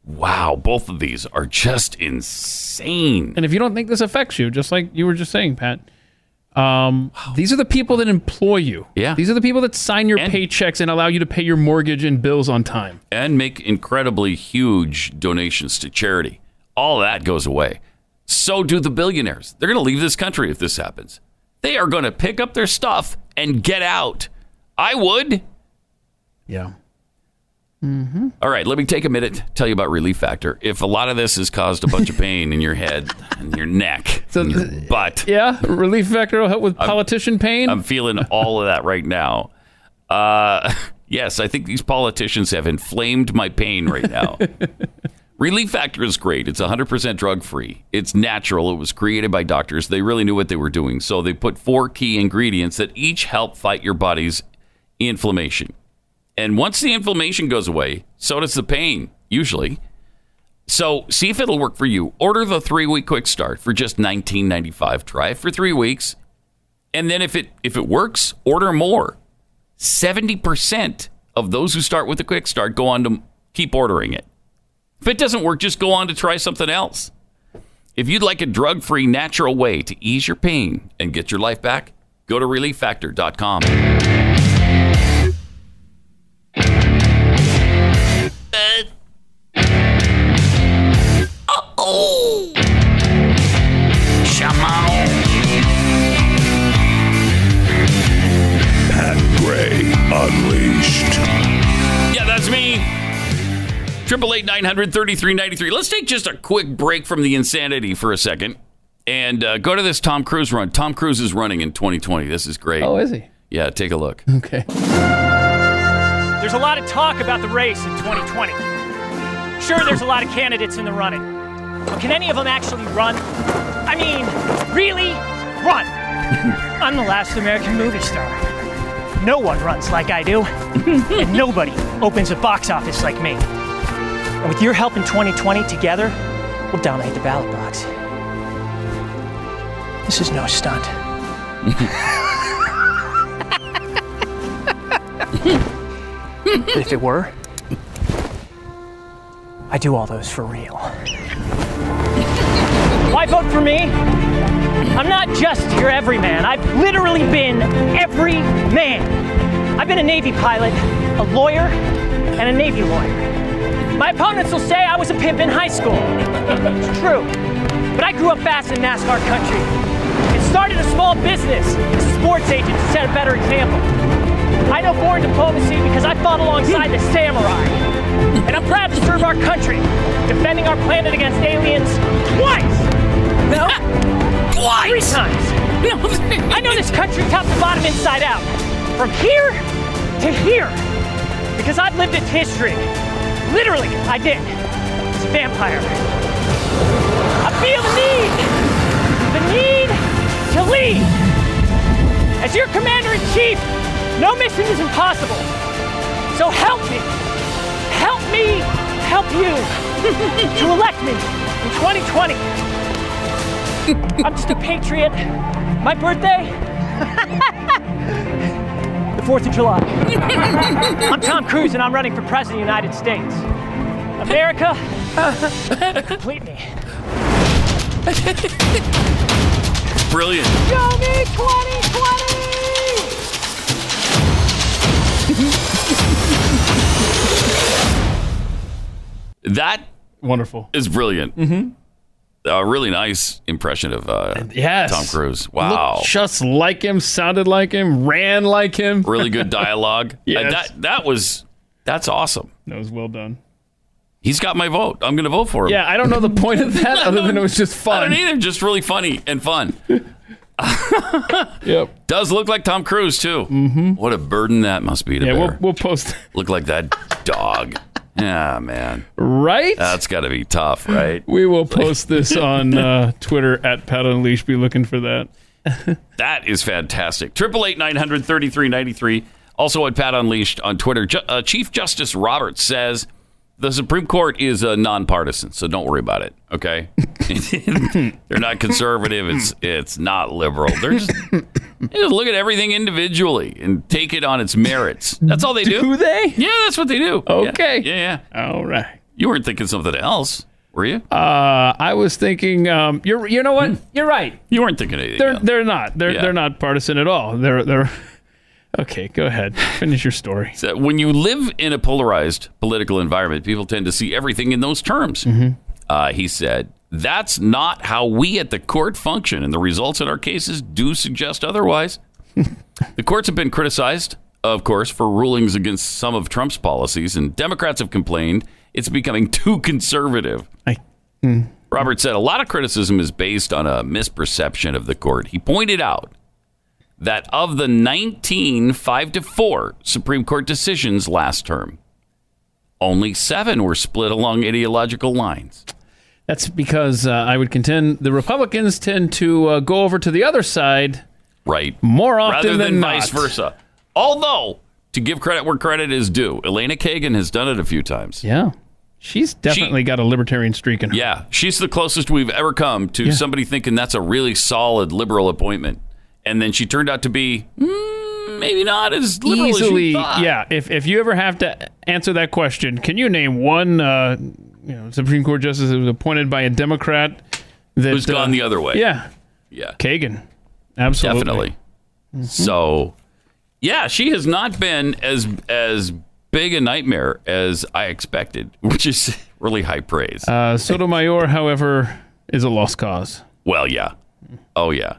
Wow, both of these are just insane. And if you don't think this affects you, just like you were just saying, Pat, um, these are the people that employ you. Yeah. These are the people that sign your paychecks and allow you to pay your mortgage and bills on time. and make incredibly huge donations to charity. All that goes away. So do the billionaires. They're going to leave this country if this happens. They are going to pick up their stuff and get out. I would. Yeah. All right, let me take a minute to tell you about Relief Factor. If a lot of this has caused a bunch of pain in your head and your neck and your butt, Yeah. Relief Factor will help with politician pain. I'm feeling all of that right now. Uh, yes, I think these politicians have inflamed my pain right now. Relief Factor is great. It's 100% drug free. It's natural. It was created by doctors. They really knew what they were doing. So they put four key ingredients that each help fight your body's inflammation. And once the inflammation goes away, so does the pain, usually. So see if it'll work for you. Order the three week quick start for just $19.95. Try it for three weeks. And then if it if it works, order more. 70% of those who start with the quick start go on to keep ordering it. If it doesn't work, just go on to try something else. If you'd like a drug-free natural way to ease your pain and get your life back, go to relieffactor.com. Unleashed. Yeah, that's me. Triple eight nine hundred thirty three ninety three. Let's take just a quick break from the insanity for a second and uh, go to this Tom Cruise run. Tom Cruise is running in 2020. This is great. Oh, is he? Yeah, take a look. Okay. There's a lot of talk about the race in 2020. Sure, there's a lot of candidates in the running. But can any of them actually run? I mean, really run? I'm the last American movie star. No one runs like I do. and nobody opens a box office like me. And with your help in 2020 together, we'll dominate the ballot box. This is no stunt. but if it were, I do all those for real. Why vote for me? I'm not just your everyman. I've literally been every man. I've been a Navy pilot, a lawyer, and a Navy lawyer. My opponents will say I was a pimp in high school. It's true. But I grew up fast in NASCAR country and started a small business as a sports agent to set a better example. I know foreign diplomacy because I fought alongside the samurai. And I'm proud to serve our country, defending our planet against aliens twice. No? Three times. I know this country top to bottom inside out. From here to here. Because I've lived its history. Literally, I did. It's a vampire. I feel the need. The need to lead. As your commander in chief, no mission is impossible. So help me. Help me help you to elect me in 2020. I'm just a patriot. My birthday? the 4th of July. I'm Tom Cruise and I'm running for President of the United States. America, complete me. Brilliant. Show me 2020! That wonderful is brilliant. Mm-hmm. A really nice impression of uh, Yes. Tom Cruise. Wow. Looked just like him, sounded like him, ran like him. really good dialogue. Yes. Uh, that that was that's awesome. That was well done. He's got my vote. I'm going to vote for him. Yeah, I don't know the point of that other than it was just I fun. don't either. Just really funny and fun. Yep. Does look like Tom Cruise too. Mm-hmm. What a burden that must be to Yeah, bear. we'll, we'll post. Look like that dog. Yeah, man. Right? That's got to be tough, right? We will post this on uh, Twitter at Pat Unleashed. Be looking for that. That is fantastic. Triple eight nine hundred thirty three ninety three. Also at Pat Unleashed on Twitter. Ju- uh, Chief Justice Roberts says the Supreme Court is uh, nonpartisan, so don't worry about it. Okay, they're not conservative. It's it's not liberal. They're just, they just look at everything individually and take it on its merits. That's all they do. Do they? Yeah, that's what they do. Okay. Yeah, yeah. All right. You weren't thinking something else, were you? Uh, I was thinking, um, you're, you know what? You're right. You weren't thinking anything. They're else. they're not. They're Yeah. they're not partisan at all. They're they're. Okay, go ahead. Finish your story. So when you live in a polarized political environment, people tend to see everything in those terms. Mm-hmm. Uh, he said, That's not how we at the court function, and the results in our cases do suggest otherwise. the courts have been criticized, of course, for rulings against some of Trump's policies, and Democrats have complained it's becoming too conservative. I, mm. Robert said a lot of criticism is based on a misperception of the court. He pointed out that of the 19 5 to 4 Supreme Court decisions last term, only seven were split along ideological lines. That's because uh, I would contend the Republicans tend to uh, go over to the other side Right. more often Rather than, than vice versa. Although, to give credit where credit is due, Elena Kagan has done it a few times. Yeah, she's definitely got a libertarian streak in her. Yeah, she's the closest we've ever come to Yeah. somebody thinking that's a really solid liberal appointment. And then she turned out to be mm, maybe not as liberal as Easily, you thought. yeah. If if you ever have to answer that question, can you name one uh, you know Supreme Court justice that was appointed by a Democrat that Who's gone uh, the other way. Yeah, Yeah. Kagan, absolutely, Definitely. So, yeah, she has not been as as big a nightmare as I expected, which is really high praise. Uh, Sotomayor, however, is a lost cause. well, yeah. Oh, yeah.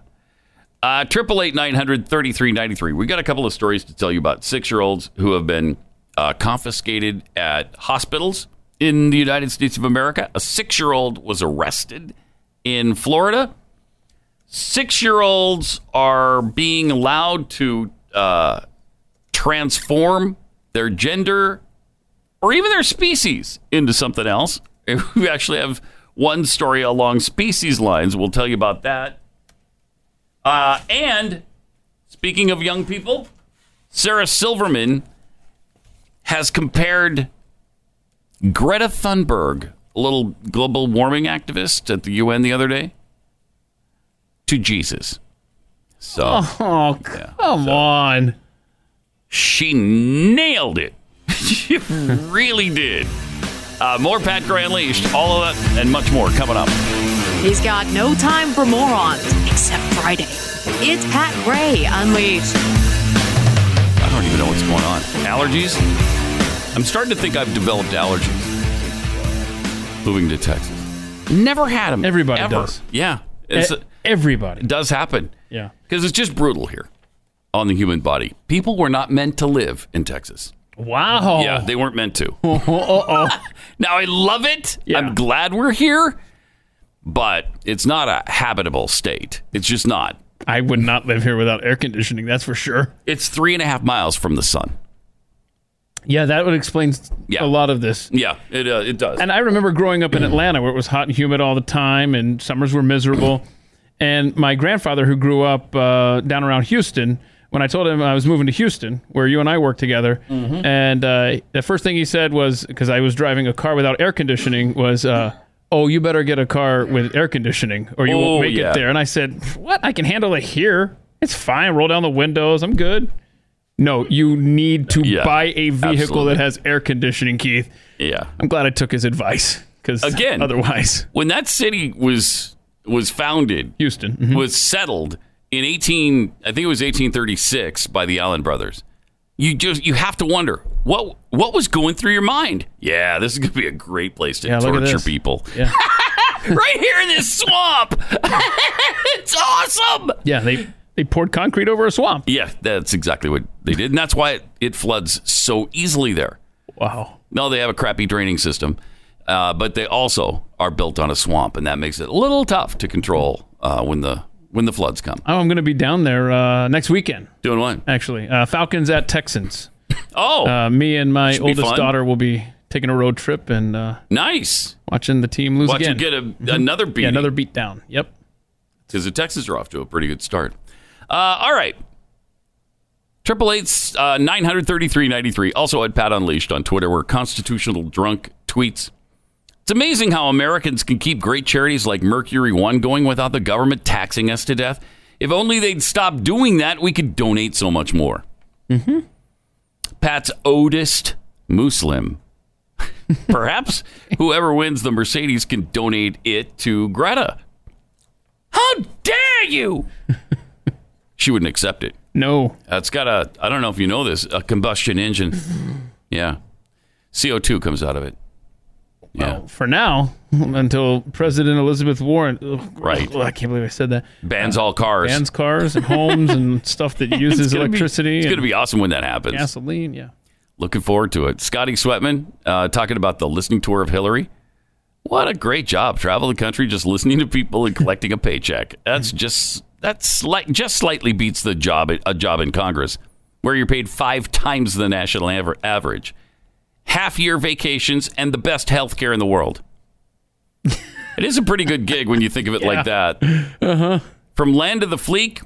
Uh, Triple eight nine hundred thirty three ninety three. We got a couple of stories to tell you about six year olds who have been uh, confiscated at hospitals in the United States of America. A six year old was arrested in Florida. Six year olds are being allowed to uh, transform their gender or even their species into something else. We actually have one story along species lines. We'll tell you about that. Uh, and speaking of young people, Sarah Silverman has compared Greta Thunberg, a little global warming activist at the UN the other day, to Jesus. So Oh, come on. she nailed it. she really did. Uh, more Pat Gray Unleashed, all of that and much more coming up. He's got no time for morons except Friday. It's Pat Gray Unleashed. I don't even know what's going on. Allergies? I'm starting to think I've developed allergies moving to Texas. Never had them. Everybody ever. does. Yeah. It's, E- everybody. it does happen. Yeah. Because it's just brutal here on the human body. People were not meant to live in Texas. Wow. Yeah, they weren't meant to. Oh, oh, oh. Now I love it. Yeah. I'm glad we're here, but it's not a habitable state. It's just not. I would not live here without air conditioning. That's for sure. It's three and a half miles from the sun. Yeah, that would explain Yeah. a lot of this. Yeah, it uh, it does. And I remember growing up in Atlanta where it was hot and humid all the time and summers were miserable. And my grandfather, who grew up uh, down around Houston, when I told him I was moving to Houston, where you and I work together, and uh, the first thing he said was, because I was driving a car without air conditioning, was, uh, "Oh, you better get a car with air conditioning, or you Oh, won't make yeah. it there." And I said, "What? I can handle it here. It's fine. Roll down the windows. I'm good." No, you need to Yeah, buy a vehicle absolutely. that has air conditioning, Keith. Yeah. I'm glad I took his advice because Again, otherwise, when that city was was founded, Houston mm-hmm. was settled in 18 I think it was 1836 by the Allen brothers. You just you have to wonder what what was going through your mind. Yeah, this is going to be a great place to Yeah, torture people. Yeah. right here in this swamp. it's awesome. yeah, they they poured concrete over a swamp. Yeah, that's exactly what they did, and that's why it, it floods so easily there. Wow. No, they have a crappy draining system, uh, but they also are built on a swamp, and that makes it a little tough to control uh, when the when the floods come. Oh, I'm going to be down there uh, next weekend. Doing what? Actually, uh, Falcons at Texans. Oh, uh, me and my oldest daughter will be taking a road trip and uh, Nice. watching the team lose Watch you again. get a, Mhm. another beat Yeah, another beat down. Yep. because the Texans are off to a pretty good start. Uh, all right. Triple eight uh, nine hundred thirty three ninety three. Also at Pat Unleashed on Twitter, where constitutional drunk tweets. It's amazing how Americans can keep great charities like Mercury One going without the government taxing us to death. If only they'd stop doing that, we could donate so much more. Mm-hmm. Pat's oldest Muslim. Perhaps whoever wins the Mercedes can donate it to Greta. How dare you? she wouldn't accept it. No. Uh, It's got a, I don't know if you know this, a combustion engine. Yeah. CO2 comes out of it. Yeah. Well, for now, until President Elizabeth Warren. ugh, Right. ugh, I can't believe I said that. Bans all cars. Bans cars and homes and stuff that uses It's gonna be- electricity. it's going to be awesome when that happens. gasoline. Yeah. Looking forward to it. Scotty Sweatman uh, talking about the listening tour of Hillary. What a great job. Travel the country just listening to people and collecting a paycheck. That's just that's slight, just slightly beats the job a job in Congress where you're paid 5 times the national aver- average. Half year vacations and the best health care in the world. it is a pretty good gig when you think of it like that. Uh-huh. From land of the fleek,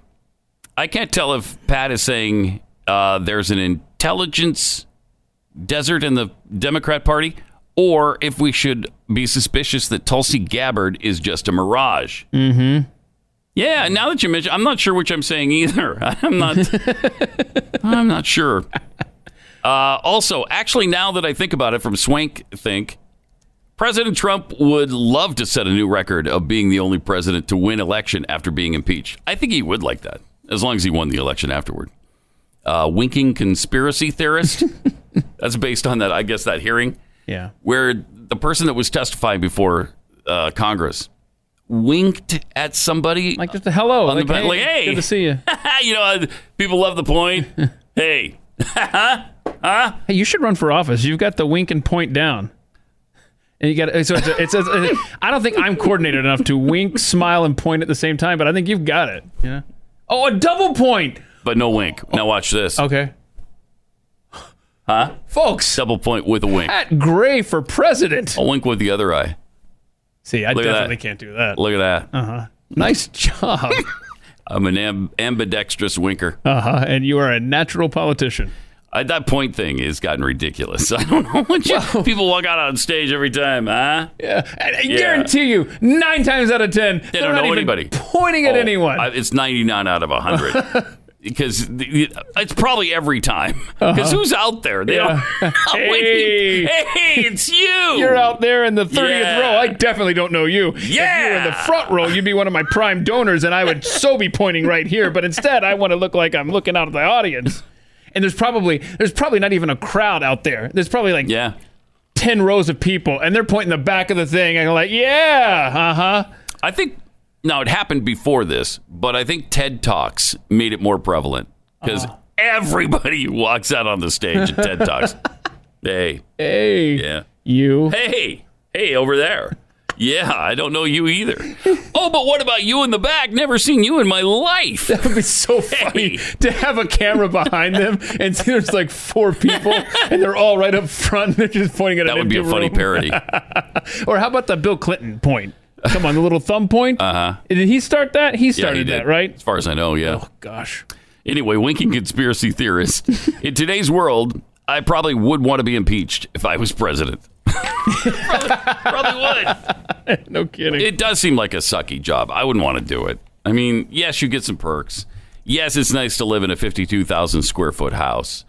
I can't tell if Pat is saying uh, there's an intelligence desert in the Democrat Party, or if we should be suspicious that Tulsi Gabbard is just a mirage. Mm-hmm. Yeah, now that you mention, I'm not sure which I'm saying either. I'm not. I'm not sure. Uh, also, actually, now that I think about it, from Swank Think, President Trump would love to set a new record of being the only president to win election after being impeached. I think he would like that, as long as he won the election afterward. Uh, winking conspiracy theorist. That's based on that, I guess, that hearing Yeah. where the person that was testifying before uh, Congress winked at somebody Like just a hello. on like, the hey, like, "Hey, Good to see you. you know, uh, people love the point. hey, huh? Hey, you should run for office. You've got the wink and point down. And you got so it's, a, it's a, I don't think I'm coordinated enough to wink, smile, and point at the same time, but I think you've got it. Yeah. Oh, a double point. But no wink. Now watch this. Okay. Huh? Folks. Double point with a wink. Pat Gray for president. A wink with the other eye. See, I Look definitely can't do that. Look at that. Uh huh. Nice job. I'm an amb- ambidextrous winker. Uh huh. And you are a natural politician. I, that point thing has gotten ridiculous. I don't know what you, people walk out on stage every time, huh? Yeah. And I Yeah. guarantee you, nine times out of ten, They they're don't know anybody. pointing at Oh, anyone. I- it's 99 out of 100. because it's probably every time. Because Uh-huh. who's out there? They Yeah. don't, Hey. hey, it's you. You're out there in the 30th Yeah. row. I definitely don't know you. If you were in the front row, you'd be one of my prime donors, and I would so be pointing right here. But instead, I want to look like I'm looking out at the audience. And there's probably there's probably not even a crowd out there. There's probably like yeah. ten rows of people, and they're pointing the back of the thing, and like, yeah, uh huh. I think, now it happened before this, but I think TED Talks made it more prevalent because Uh-huh. everybody walks out on the stage at TED Talks. hey. Hey. Yeah. You. Hey. Hey, over there. Yeah, I don't know you either. Oh, but what about you in the back? Never seen you in my life. That would be so funny to have a camera behind them and see there's like four people and they're all right up front. And they're just pointing at That would be a empty funny parody. or how about the Bill Clinton point? Come on, the little thumb point. Uh huh. Did he start that? He Yeah, started he that, right? As far as I know, yeah. Oh gosh. Anyway, winking conspiracy theorist. In today's world, I probably would want to be impeached if I was president. Probably would. no kidding. It does seem like a sucky job. I wouldn't want to do it. I mean, yes, you get some perks. Yes, it's nice to live in a 52,000 square foot house.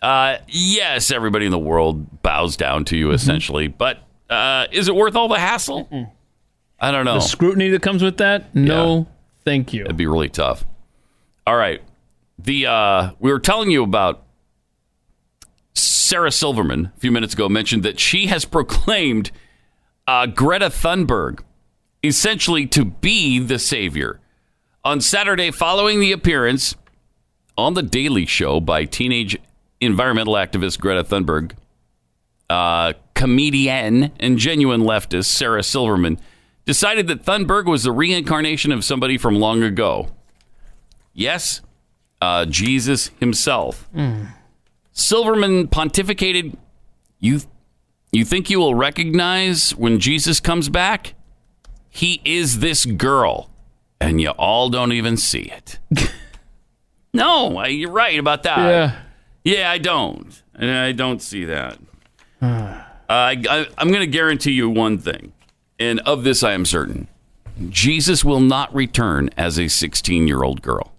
Uh, yes, everybody in the world bows down to you Mm-hmm. essentially, but uh, is it worth all the hassle? I don't know. The scrutiny that comes with that? No, thank you. It'd be really tough. All right. The uh, we were telling you about Sarah Silverman a few minutes ago mentioned that she has proclaimed uh, Greta Thunberg essentially to be the savior. On Saturday, following the appearance on The Daily Show by teenage environmental activist Greta Thunberg, uh, comedian and genuine leftist Sarah Silverman decided that Thunberg was the reincarnation of somebody from long ago. Yes, uh, Jesus himself. Silverman pontificated, "You, you think you will recognize when Jesus comes back? He is this girl, and you all don't even see it." no, you're right about that. Yeah. Yeah, I don't. I don't see that. Uh, I, I, I'm going to guarantee you one thing, and of this I am certain: Jesus will not return as a 16 year old girl.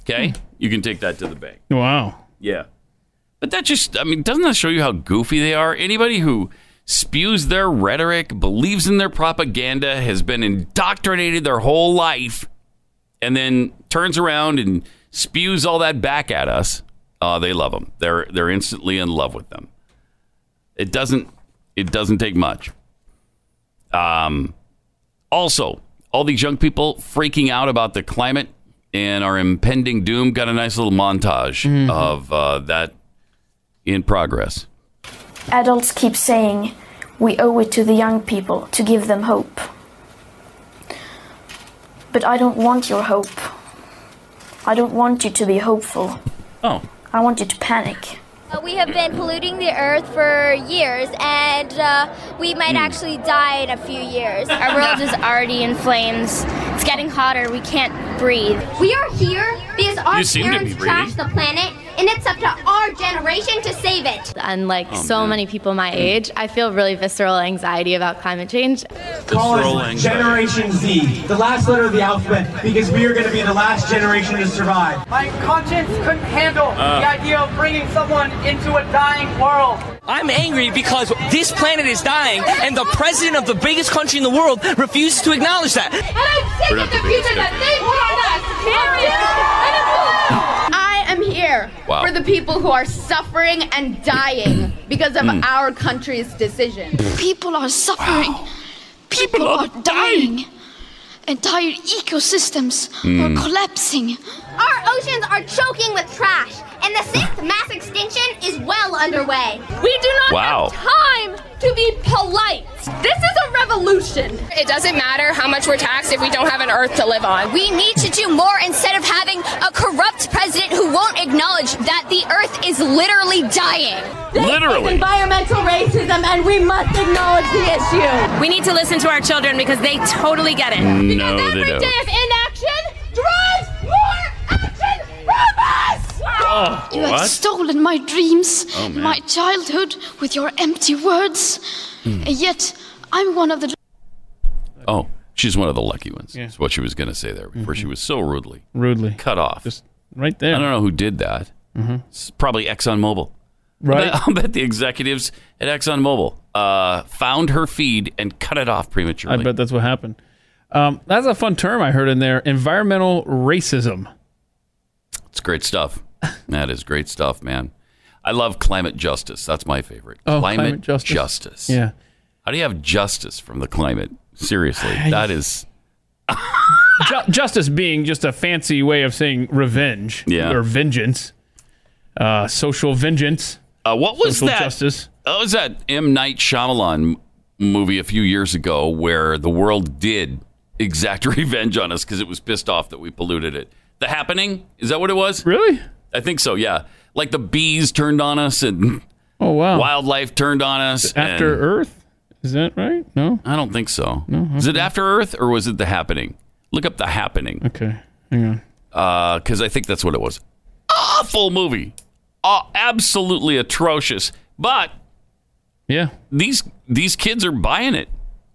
Okay, you can take that to the bank. Wow. Yeah, but that just—I mean, doesn't that show you how goofy they are? Anybody who spews their rhetoric, believes in their propaganda, has been indoctrinated their whole life, and then turns around and spews all that back at us. Uh, they love them. They're they're instantly in love with them. It doesn't it doesn't take much. Um, also, all these young people freaking out about the climate and our impending doom got a nice little montage of uh, that in progress. Adults keep saying we owe it to the young people to give them hope. But I don't want your hope. I don't want you to be hopeful. Oh. I want you to panic. Uh, We have been polluting the earth for years, and uh, we might actually die in a few years. Our world is already in flames. It's getting hotter. We can't breathe. We are here because our You seem parents be trashed the planet, and it's up to our generation to save it. Unlike Oh, so man. many people my age, I feel really visceral anxiety about climate change. Call us Generation Z, the last letter of the alphabet, because we are going to be the last generation to survive. My conscience couldn't handle Uh. the idea of bringing someone into a dying world. I'm angry because this planet is dying and the president of the biggest country in the world refuses to acknowledge that. And I'm sick of the the future that they put on us. I am here Wow. for the people who are suffering and dying because of Mm. our country's decision. People are suffering. People, are dying. Entire ecosystems Mm. are collapsing. Our oceans are choking with trash, and the sixth mass extinction is well underway. We do not Wow. have time to be polite. This is a revolution. It doesn't matter how much we're taxed if we don't have an earth to live on. We need to do more instead of having a corrupt president who won't acknowledge that the earth is literally dying. It's environmental racism, and we must acknowledge the issue. We need to listen to our children because they totally get it. No, they Every don't. day of inaction drives more action from us. Oh, You have stolen my dreams, Oh, my childhood with your empty words. Hmm. And yet, I'm one of the. Oh, she's one of the lucky ones. That's what she was going to say there before she was so rudely Rudely. cut off. Just right there. I don't know who did that. Mhm. It's probably ExxonMobil. Right. I'll bet, I'll bet the executives at ExxonMobil uh, found her feed and cut it off prematurely. I bet that's what happened. Um, that's a fun term I heard in there environmental racism. It's great stuff. That is great stuff, man. I love climate justice. That's my favorite. Oh, climate justice. justice. Yeah. How do you have justice from the climate? Seriously, that is. Ju- justice being just a fancy way of saying revenge Yeah. or vengeance, uh, social vengeance. Uh, what was social that? justice? What was that M Night Shyamalan movie a few years ago where the world did exact revenge on us because it was pissed off that we polluted it? The Happening is that what it was? Really? I think so. Yeah, like the bees turned on us and Oh wow, wildlife turned on us After and- Earth, is that right? No, I don't think so. No, Is it. After Earth or was it The Happening? Look up The Happening. Okay, hang on. Because I think that's what it was. Awful movie. Aw- absolutely atrocious. But Yeah. These these kids are buying it.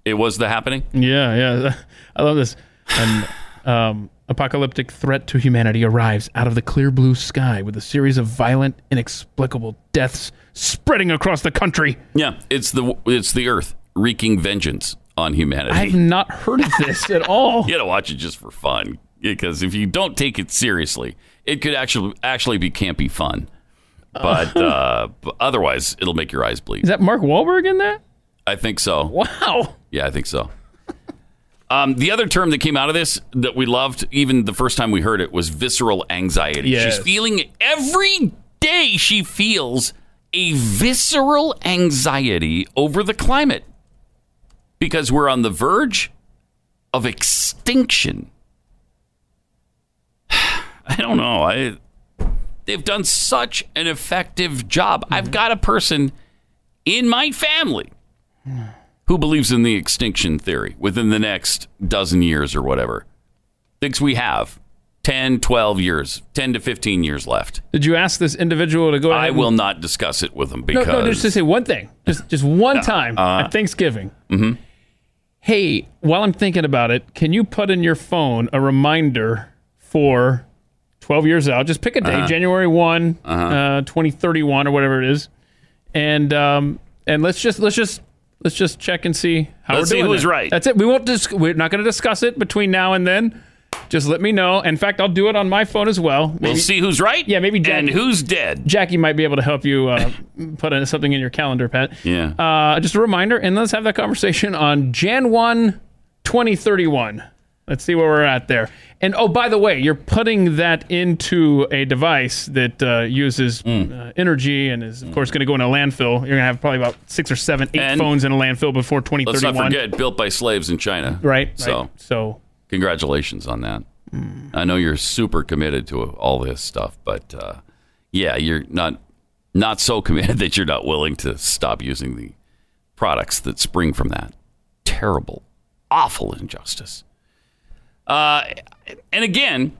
It was the happening. Yeah, yeah. I love this. An um, apocalyptic threat to humanity arrives out of the clear blue sky with a series of violent, inexplicable deaths spreading across the country. Yeah, it's the it's the Earth wreaking vengeance on humanity. I've not heard of this at all. you gotta watch it just for fun because if you don't take it seriously, it could actually actually be campy fun. But uh, but otherwise, it'll make your eyes bleed. Is that Mark Wahlberg in that? I think so. Wow. Yeah, I think so. Um, the other term that came out of this that we loved, even the first time we heard it, was visceral anxiety. Yes. She's feeling every day. She feels a visceral anxiety over the climate because we're on the verge of extinction. I don't know. I they've done such an effective job. I've got a person in my family who believes in the extinction theory within the next dozen years or whatever. Thinks we have 10, 12 years, 10 to 15 years left. Did you ask this individual to go ahead I and- will not discuss it with him because no, just to say one thing. Just just one time Uh, at Thanksgiving. Mhm. Hey, while I'm thinking about it, can you put in your phone a reminder for 12 years out? Just pick a day, Uh-huh. January one Uh-huh. uh 2031 or whatever it is. And um and let's just let's just let's just check and see how Let's we're see doing. who's there. right. That's it. We won't dis- we're not going to discuss it between now and then. Just let me know. In fact, I'll do it on my phone as well. we'll see who's right Yeah, maybe Jack- and who's dead. Jackie might be able to help you uh, put in something in your calendar, Pat. Yeah. Uh, just a reminder, and let's have that conversation on Jan 1, 2031. Let's see where we're at there. And oh, by the way, you're putting that into a device that uh, uses Mm. uh, energy and is, of course, going to go in a landfill. You're going to have probably about six or seven, eight And phones in a landfill before 2031. Let's 2031. not forget, built by slaves in China. Right, So, right. So, congratulations on that. I know you're super committed to all this stuff, but uh, yeah, you're not not so committed that you're not willing to stop using the products that spring from that terrible, awful injustice. Uh, and again,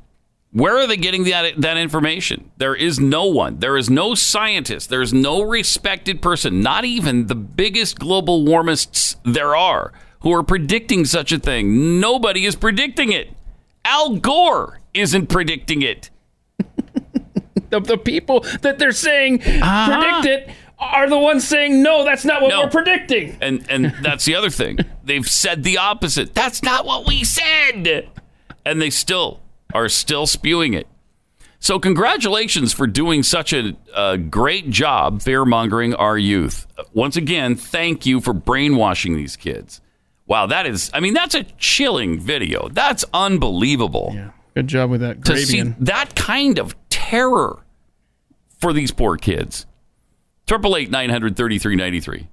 where are they getting that that information? There is no one. There is no scientist. There is no respected person, not even the biggest global warmists there are, who are predicting such a thing. Nobody is predicting it. Al Gore isn't predicting it. the, the people that they're saying Uh-huh. predict it are the ones saying, no, that's not what No. we're predicting. And and that's the other thing. They've said the opposite. That's not what we said. And they still are still spewing it. So congratulations for doing such a, a great job fear mongering our youth. Once again, thank you for brainwashing these kids. Wow, that is I mean that's a chilling video. That's unbelievable. Yeah. Good job with that To gravy. see and- that kind of terror for these poor kids. Triple eight nine hundred thirty three ninety three.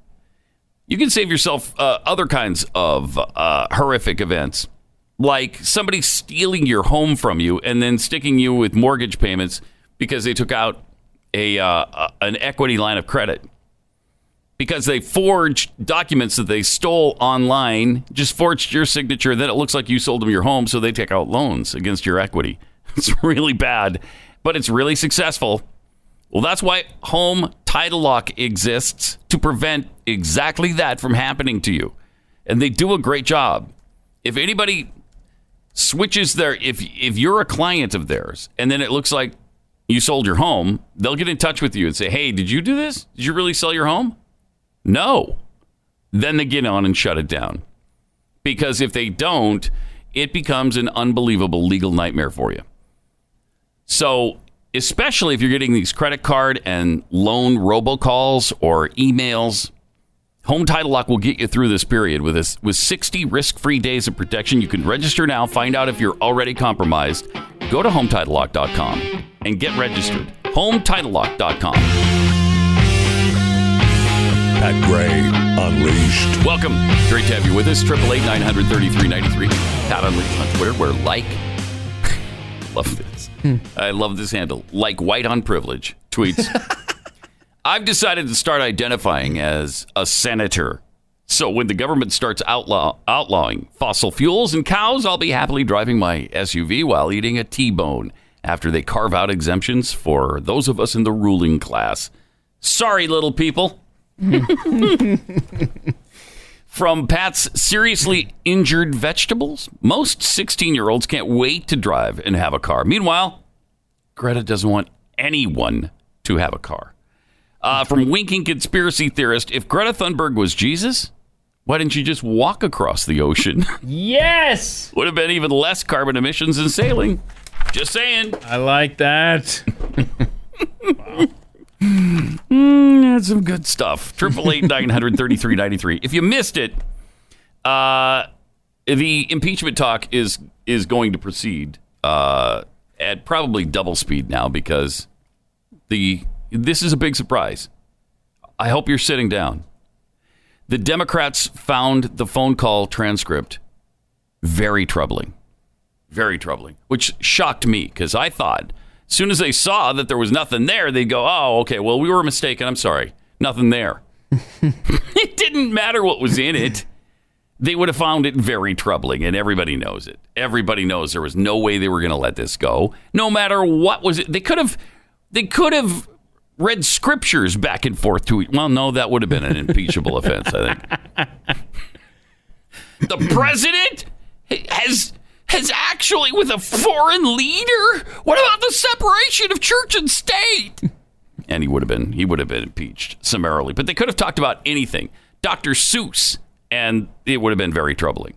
You can save yourself uh, other kinds of uh, horrific events, like somebody stealing your home from you and then sticking you with mortgage payments because they took out a uh, an equity line of credit because they forged documents that they stole online, just forged your signature. Then it looks like you sold them your home, so they take out loans against your equity. It's really bad, but it's really successful. Well, that's why Home Title Lock exists to prevent exactly that from happening to you. And they do a great job. If anybody switches their if if you're a client of theirs and then it looks like you sold your home, they'll get in touch with you and say, "Hey, did you do this? Did you really sell your home?" No. Then they get on and shut it down. Because if they don't, it becomes an unbelievable legal nightmare for you. So, especially if you're getting these credit card and loan robocalls or emails, Home Title Lock will get you through this period with this with 60 risk-free days of protection. You can register now, find out if you're already compromised. Go to hometitlelock.com and get registered. hometitlelock.com. Pat Gray Unleashed. Welcome. Great to have you with us. Triple eight nine hundred thirty three ninety three. Pat Unleashed on Twitter. We're like, love this. Hmm. I love this handle. Like white on privilege tweets. I've decided to start identifying as a senator. So when the government starts outlaw, outlawing fossil fuels and cows, I'll be happily driving my SUV while eating a T-bone after they carve out exemptions for those of us in the ruling class. Sorry, little people. From Pat's seriously injured vegetables, most 16 year olds can't wait to drive and have a car. Meanwhile, Greta doesn't want anyone to have a car. Uh, from winking conspiracy theorist, if Greta Thunberg was Jesus, why didn't you just walk across the ocean? Yes. Would have been even less carbon emissions than sailing. Just saying. I like that. Mm, that's some good stuff. Triple eight nine hundred thirty three ninety three. If you missed it, uh, the impeachment talk is is going to proceed uh, at probably double speed now because the this is a big surprise. I hope you're sitting down. The Democrats found the phone call transcript very troubling, very troubling, which shocked me because I thought as soon as they saw that there was nothing there, they'd go, "Oh, okay, well we were mistaken. I'm sorry, nothing there." it didn't matter what was in it. They would have found it very troubling, and everybody knows it. Everybody knows there was no way they were going to let this go, no matter what was it. They could have, they could have read scriptures back and forth to each. Well, no, that would have been an impeachable offense. I think the president has has actually with a foreign leader. What about the separation of church and state? And he would have been he would have been impeached summarily. But they could have talked about anything, Dr. Seuss, and it would have been very troubling.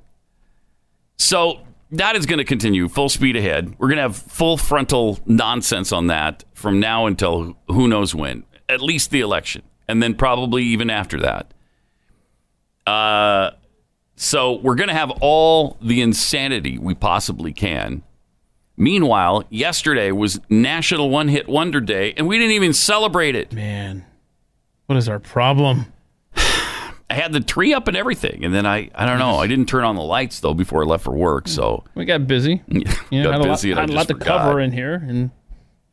So that is going to continue full speed ahead. We're going to have full frontal nonsense on that from now until who knows when, at least the election, and then probably even after that. Uh, so we're going to have all the insanity we possibly can. Meanwhile, yesterday was National One Hit Wonder Day, and we didn't even celebrate it. Man, what is our problem? I had the tree up and everything, and then I, I don't know. I didn't turn on the lights though before I left for work, so We got busy. You know, got had busy, lot, and I had a lot to cover in here, and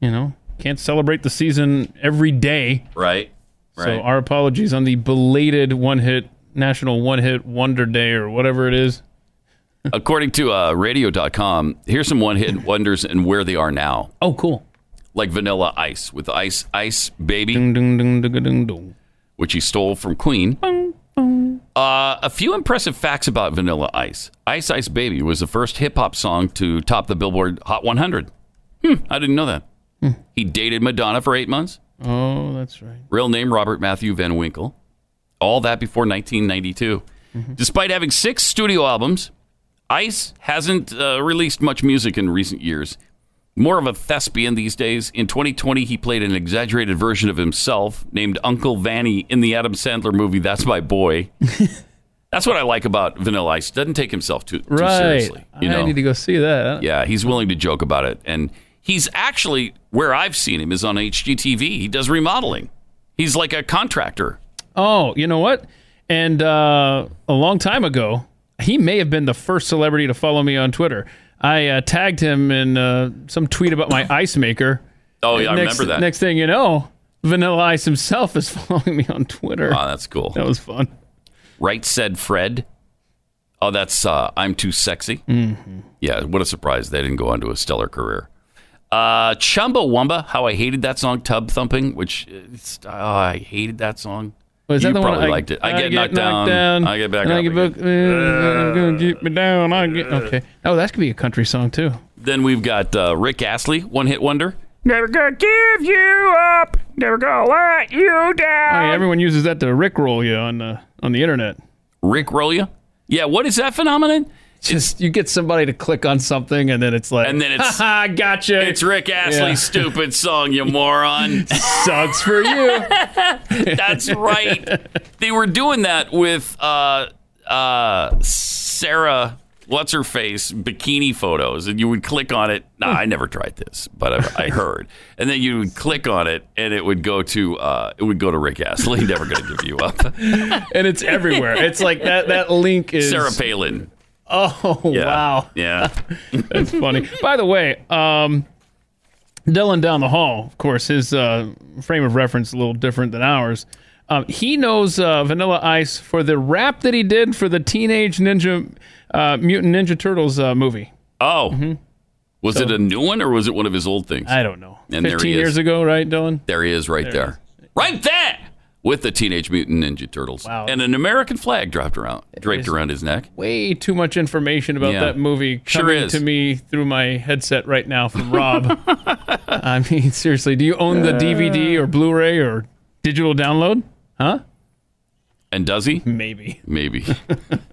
you know, can't celebrate the season every day. Right. Right. So our apologies on the belated one-hit National One-Hit Wonder Day or whatever it is. According to uh, radio.com, here's some one hit wonders and where they are now. Oh, cool. Like Vanilla Ice with Ice Ice Baby, Ding, ding, ding, ding, ding, ding. which he stole from Queen. Uh, a few impressive facts about Vanilla Ice. Ice Ice Baby was the first hip hop song to top the Billboard Hot 100. Hmm, I didn't know that. He dated Madonna for eight months. Oh, that's right. Real name Robert Matthew Van Winkle. All that before 1992. Despite having six studio albums, Ice hasn't uh, released much music in recent years. More of a thespian these days. In 2020, he played an exaggerated version of himself named Uncle Vanny in the Adam Sandler movie That's My Boy. That's what I like about Vanilla Ice. Doesn't take himself too, too Right. seriously. You I know? need to go see that. Yeah, he's willing to joke about it. And he's actually, where I've seen him is on HGTV. He does remodeling. He's like a contractor. Oh, you know what? And uh, a long time ago, he may have been the first celebrity to follow me on Twitter. I uh, tagged him in uh, some tweet about my ice maker. Oh, yeah, I next, remember that. Next thing you know, Vanilla Ice himself is following me on Twitter. Oh, that's cool. That was fun. Right said Fred. Oh, that's uh, I'm too sexy. Mhm. Yeah, what a surprise. They didn't go on to a stellar career. Uh, Chumbawamba, how I hated that song, Tub Thumping, which is, oh, I hated that song. Was you that the one probably I- liked it. I, I get, get knocked, knocked down, down, I get back and up. I get again. back- uh, gonna keep me down. I get okay. Oh, that could be a country song too. Then we've got uh, Rick Astley, one hit wonder. Never gonna give you up. Never gonna let you Oh, down. yeah, everyone uses that to rickroll you on the on the internet. Rick roll you? Yeah. What is that phenomenon? Just you get somebody to click on something and then it's like, And then it's- ha gotcha. It's Rick Astley's Yeah. stupid song, you moron. Sucks for you. That's right. They were doing that with uh, uh, Sarah, what's her face, bikini photos, and you would click on it. Nah, I never tried this, but I, I heard. And then you would click on it, and it would go to uh, it would go to Rick Astley. Never going to give you up. and it's everywhere. It's like that that link is Sarah Palin. Oh Yeah. wow. Yeah. That's funny. By the way, um, Dylan down the hall, of course, his uh, frame of reference is a little different than ours. Um, he knows uh, Vanilla Ice for the rap that he did for the Teenage Ninja uh, Mutant Ninja Turtles uh, movie. Oh, was So- it a new one or was it one of his old things? I don't know. And Fifteen is. years ago, right, Dylan? There he is, right There there, right there. With the Teenage Mutant Ninja Turtles Wow. and an American flag dropped around, draped around his neck. Way too much information about Yeah. that movie Sure coming is. to me through my headset right now from Rob. I mean, seriously, do you own the DVD uh. or Blu-ray or digital download? Huh? And does he? Maybe. Maybe.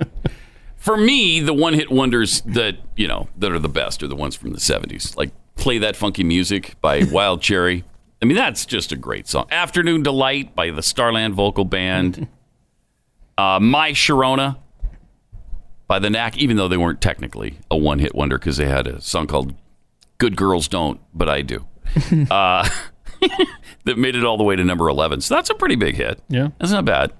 For me, the one hit wonders that, you know, that are the best are the ones from the 70s. Like Play That Funky Music by Wild Cherry. I mean, that's just a great song. Afternoon Delight by the Starland Vocal Band. uh, My Sharona by the Knack, even though they weren't technically a one hit wonder because they had a song called Good Girls Don't, but I Do. uh, that made it all the way to number 11. So that's a pretty big hit. Yeah. That's not bad.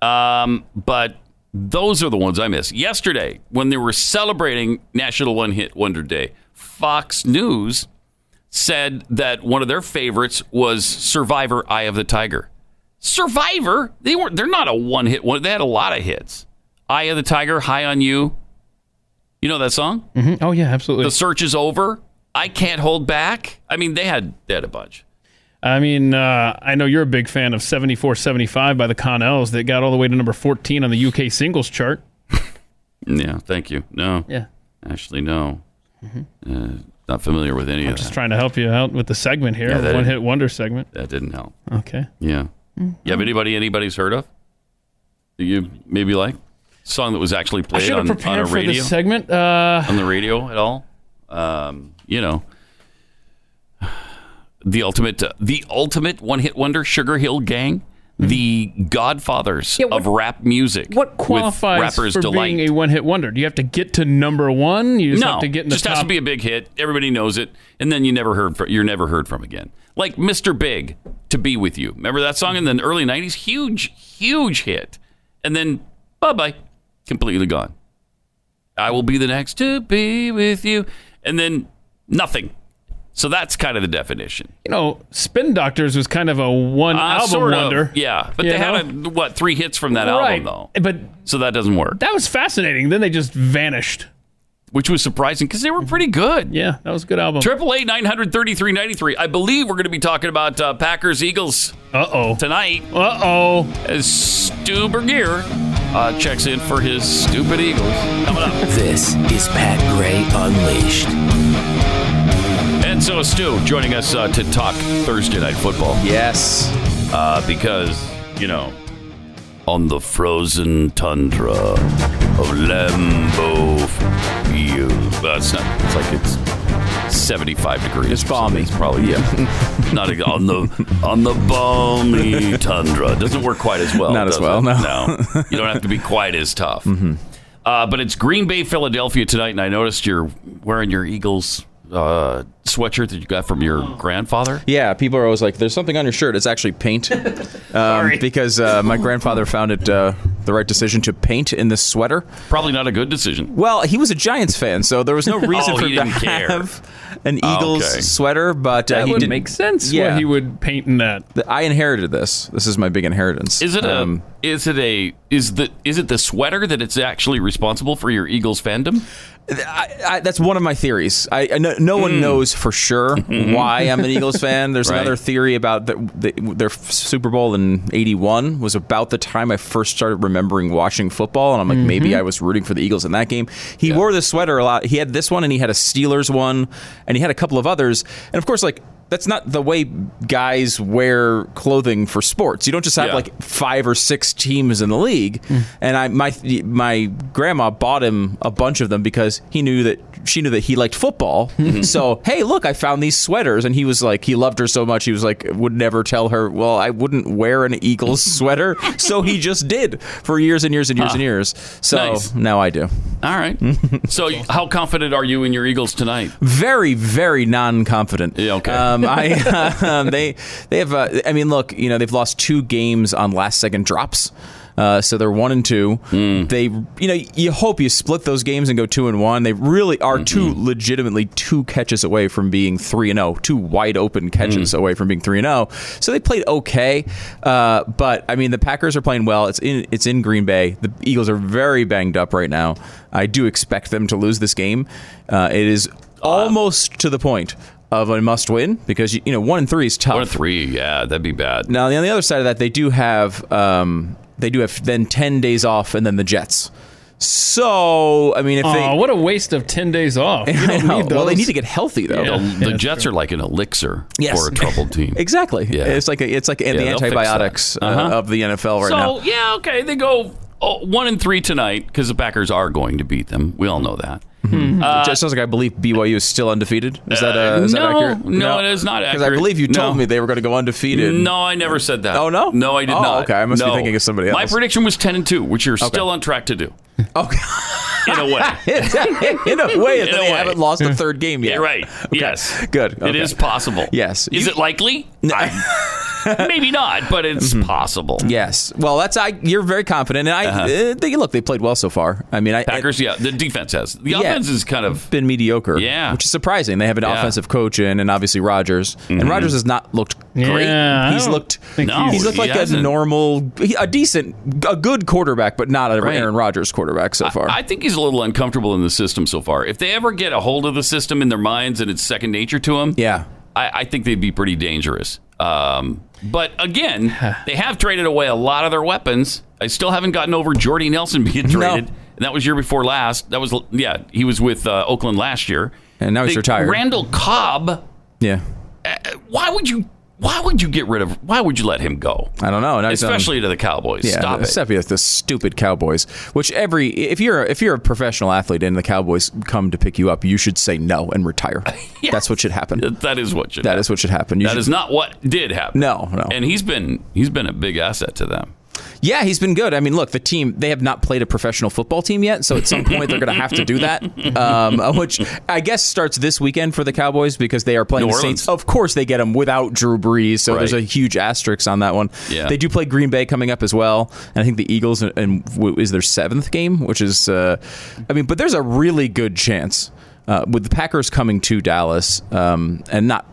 Um, but those are the ones I miss. Yesterday, when they were celebrating National One Hit Wonder Day, Fox News said that one of their favorites was Survivor Eye of the Tiger. Survivor? They weren't they're not a one hit one. They had a lot of hits. Eye of the Tiger, High on You. You know that song? hmm Oh yeah, absolutely. The search is over. I can't hold back. I mean, they had they had a bunch. I mean, uh, I know you're a big fan of 7475 by the Connells that got all the way to number 14 on the UK singles chart. Yeah, thank you. No. Yeah. Actually, no. Uh, not familiar with any of that. I'm Just that. trying to help you out with the segment here, Yeah, that- one hit wonder segment. That didn't help. Okay. Yeah. You have anybody anybody's heard of? You maybe like song that was actually I played should have on, on prepared a for radio this segment. Uh, on the radio at all? Um, you know, the ultimate uh, the ultimate one hit wonder, Sugar Hill Gang, the Godfathers of rap music. what qualifies rappers for delight? being a one hit wonder? Do you have to get to number one? You just no, have to get in the just top. has to be a big hit. Everybody knows it, and then you never heard. From, you're never heard from again. Like Mr. Big, "To Be with You." Remember that song in the early '90s? Huge, huge hit, and then bye bye, completely gone. I will be the next to be with you, and then nothing. So that's kind of the definition. you know, Spin Doctors was kind of a one Uh, album sort of, wonder. yeah, but they know? had a, what three hits from that Right. album though, But so that doesn't work. that was fascinating. Then they just vanished. which was surprising because they were pretty good. Yeah, that was a good album. Triple eight nine hundred thirty three ninety three. I believe we're going to be talking about uh, Packers Eagles. Uh oh. Tonight. Uh oh. As Stu Burguiere uh, checks in for his stupid Eagles coming up. This is Pat Gray Unleashed. And so Stu joining us uh, to talk Thursday night football. Yes. Uh, because you know, on the frozen tundra of Lambeau Field. Well, it's not. It's like it's seventy-five degrees. It's balmy. It's probably yeah. not a, on the on the balmy tundra. It doesn't work quite as well. Not as well, it? no. no. You don't have to be quite as tough. Uh, but it's Green Bay, Philadelphia tonight, and I noticed you're wearing your Eagles uh, sweatshirt that you got from your grandfather. Yeah, people are always like, "There's something on your shirt." It's actually paint, um, because uh, my grandfather found it uh, the right decision to paint in this sweater. Probably not a good decision. Well, he was a Giants fan, so there was no reason Oh, for him to care. have an Eagles okay. sweater. But uh, That he would did make sense. Yeah, Yeah, he would paint in that. I inherited this. This is my big inheritance. Is it a? Is it a? Is the? Is it the sweater that it's actually responsible for your Eagles fandom? I, I, that's one of my theories. I, no, no one hmm. knows for sure hmm. why I'm an Eagles fan. There's Right. another theory about the, the, their Super Bowl in '81 was about the time I first started remembering watching football, and I'm like, maybe mm-hmm. I was rooting for the Eagles in that game. He wore this sweater a lot. He had this one, and he had a Steelers one, and he had a couple of others, and of course, like. That's not the way guys wear clothing for sports. You don't just have Yeah. like five or six teams in the league. Hmm. And I my my grandma bought him a bunch of them because he knew that she knew that he liked football. so hey, look, I found these sweaters, and he was like, he loved her so much, he was like, would never tell her. Well, I wouldn't wear an Eagles sweater, so he just did for years and years and years Huh. and years. So Nice. now I do. All right. so, how confident are you in your Eagles tonight? very very non-confident Yeah, okay. um, I, um, they they have uh, i mean look you know they've lost two games on last second drops uh, so they're one and two. Hmm. They, you know, you hope you split those games and go two and one. They really are two Mm-hmm. legitimately two catches away from being three and zero. Two wide open catches Hmm. away from being three and zero. So they played okay, uh, but I mean the Packers are playing well. It's in it's in Green Bay. The Eagles are very banged up right now. I do expect them to lose this game. Uh, it is almost to the point of a must win because you know one and three is tough. One and three, yeah, that'd be bad. Now, on the other side of that, they do have um, they do have then ten days off, and then the Jets. So, I mean, if Aw, they what a waste of 10 days off. You don't know. need well, they need to get healthy though. the Yeah, the that's Jets are like an elixir Yes. for a troubled team. Exactly. Yeah. It's like a, it's like the they'll fix that. antibiotics uh, Uh-huh. of the NFL right so now. yeah, okay, they go oh, one and three tonight because the Packers are going to beat them. We all know that. Uh, Just sounds like I believe BYU is still undefeated. Is that uh, is that accurate? no, it is not accurate. Because I believe you told No. me they were going to go undefeated. No, I never said that. Oh, no? no, I did Oh, not. okay. I must be thinking of somebody else. My prediction was ten and two, which you're still on track to do. Okay. in a way. in a way, In a they way. haven't lost a third game yet. You're right. Yes. Good. It Okay. is possible. Yes. Is You- it likely? I- maybe not, but it's Mm-hmm. possible. Yes. Well, that's I. You're very confident, and I Uh-huh. uh, they, look. They played well so far. I mean, I, Packers, yeah, the defense has. The Yeah. Offense is kind of been mediocre. Yeah. which is surprising. They have an Yeah. offensive coach in, and obviously Rodgers. And Rodgers has not looked great. Yeah, he's looked. No, he's looked he like a hasn't. normal, a decent, a good quarterback, but not a Right. Aaron Rodgers quarterback so far. I think he's a little uncomfortable in the system so far. If they ever get a hold of the system in their minds and it's second nature to them, yeah, I, I think they'd be pretty dangerous. Um, but again, they have traded away a lot of their weapons. I still haven't gotten over Jordy Nelson being No. And that was year before last. That was yeah, he was with uh, Oakland last year, and now he's They- retired. Randall Cobb. yeah, Why would you? Why would you get rid of? Why would you let him go? I don't know. Now he's Especially to the Cowboys. Yeah, Stop it. Especially with the stupid Cowboys. Which every if you're if you're a professional athlete and the Cowboys come to pick you up, you should say no and retire. That's what should happen. That is what should. That is what should happen. You That should- is not what did happen. No, no. And he's been he's been a big asset to them. Yeah, he's been good. I mean, look, the team, they have not played a professional football team yet, so at some point they're going to have to do that, um, which I guess starts this weekend for the Cowboys because they are playing the. Saints. Of course, they get them without Drew Brees, so there's a huge asterisk on that one. Yeah. They do play Green Bay coming up as well, and I think the Eagles and, and is their seventh game, which is, uh, I mean, but there's a really good chance uh, with the Packers coming to Dallas um, and not.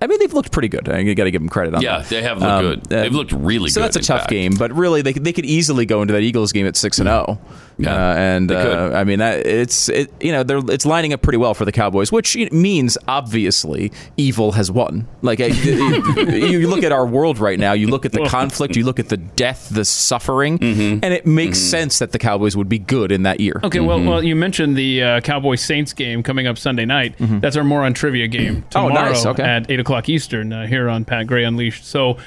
I mean, they've looked pretty good. I got to give them credit on Yeah, that. Yeah, they have looked Um, good. They've looked really so good. So that's a tough fact. game, but really they could, they could easily go into that Eagles game at six and zero. Yeah, uh, and uh, I mean that it's it you know they're it's lining up pretty well for the Cowboys, which means obviously evil has won. Like I- you look at our world right now, you look at the conflict, you look at the death, the suffering, Mm-hmm. and it makes sense that the Cowboys would be good in that year. Okay, well, well, you mentioned the uh, Cowboys Saints game coming up Sunday night. That's our more on trivia game Oh, tomorrow nice. Okay. at eight o'clock Eastern uh, here on Pat Gray Unleashed. So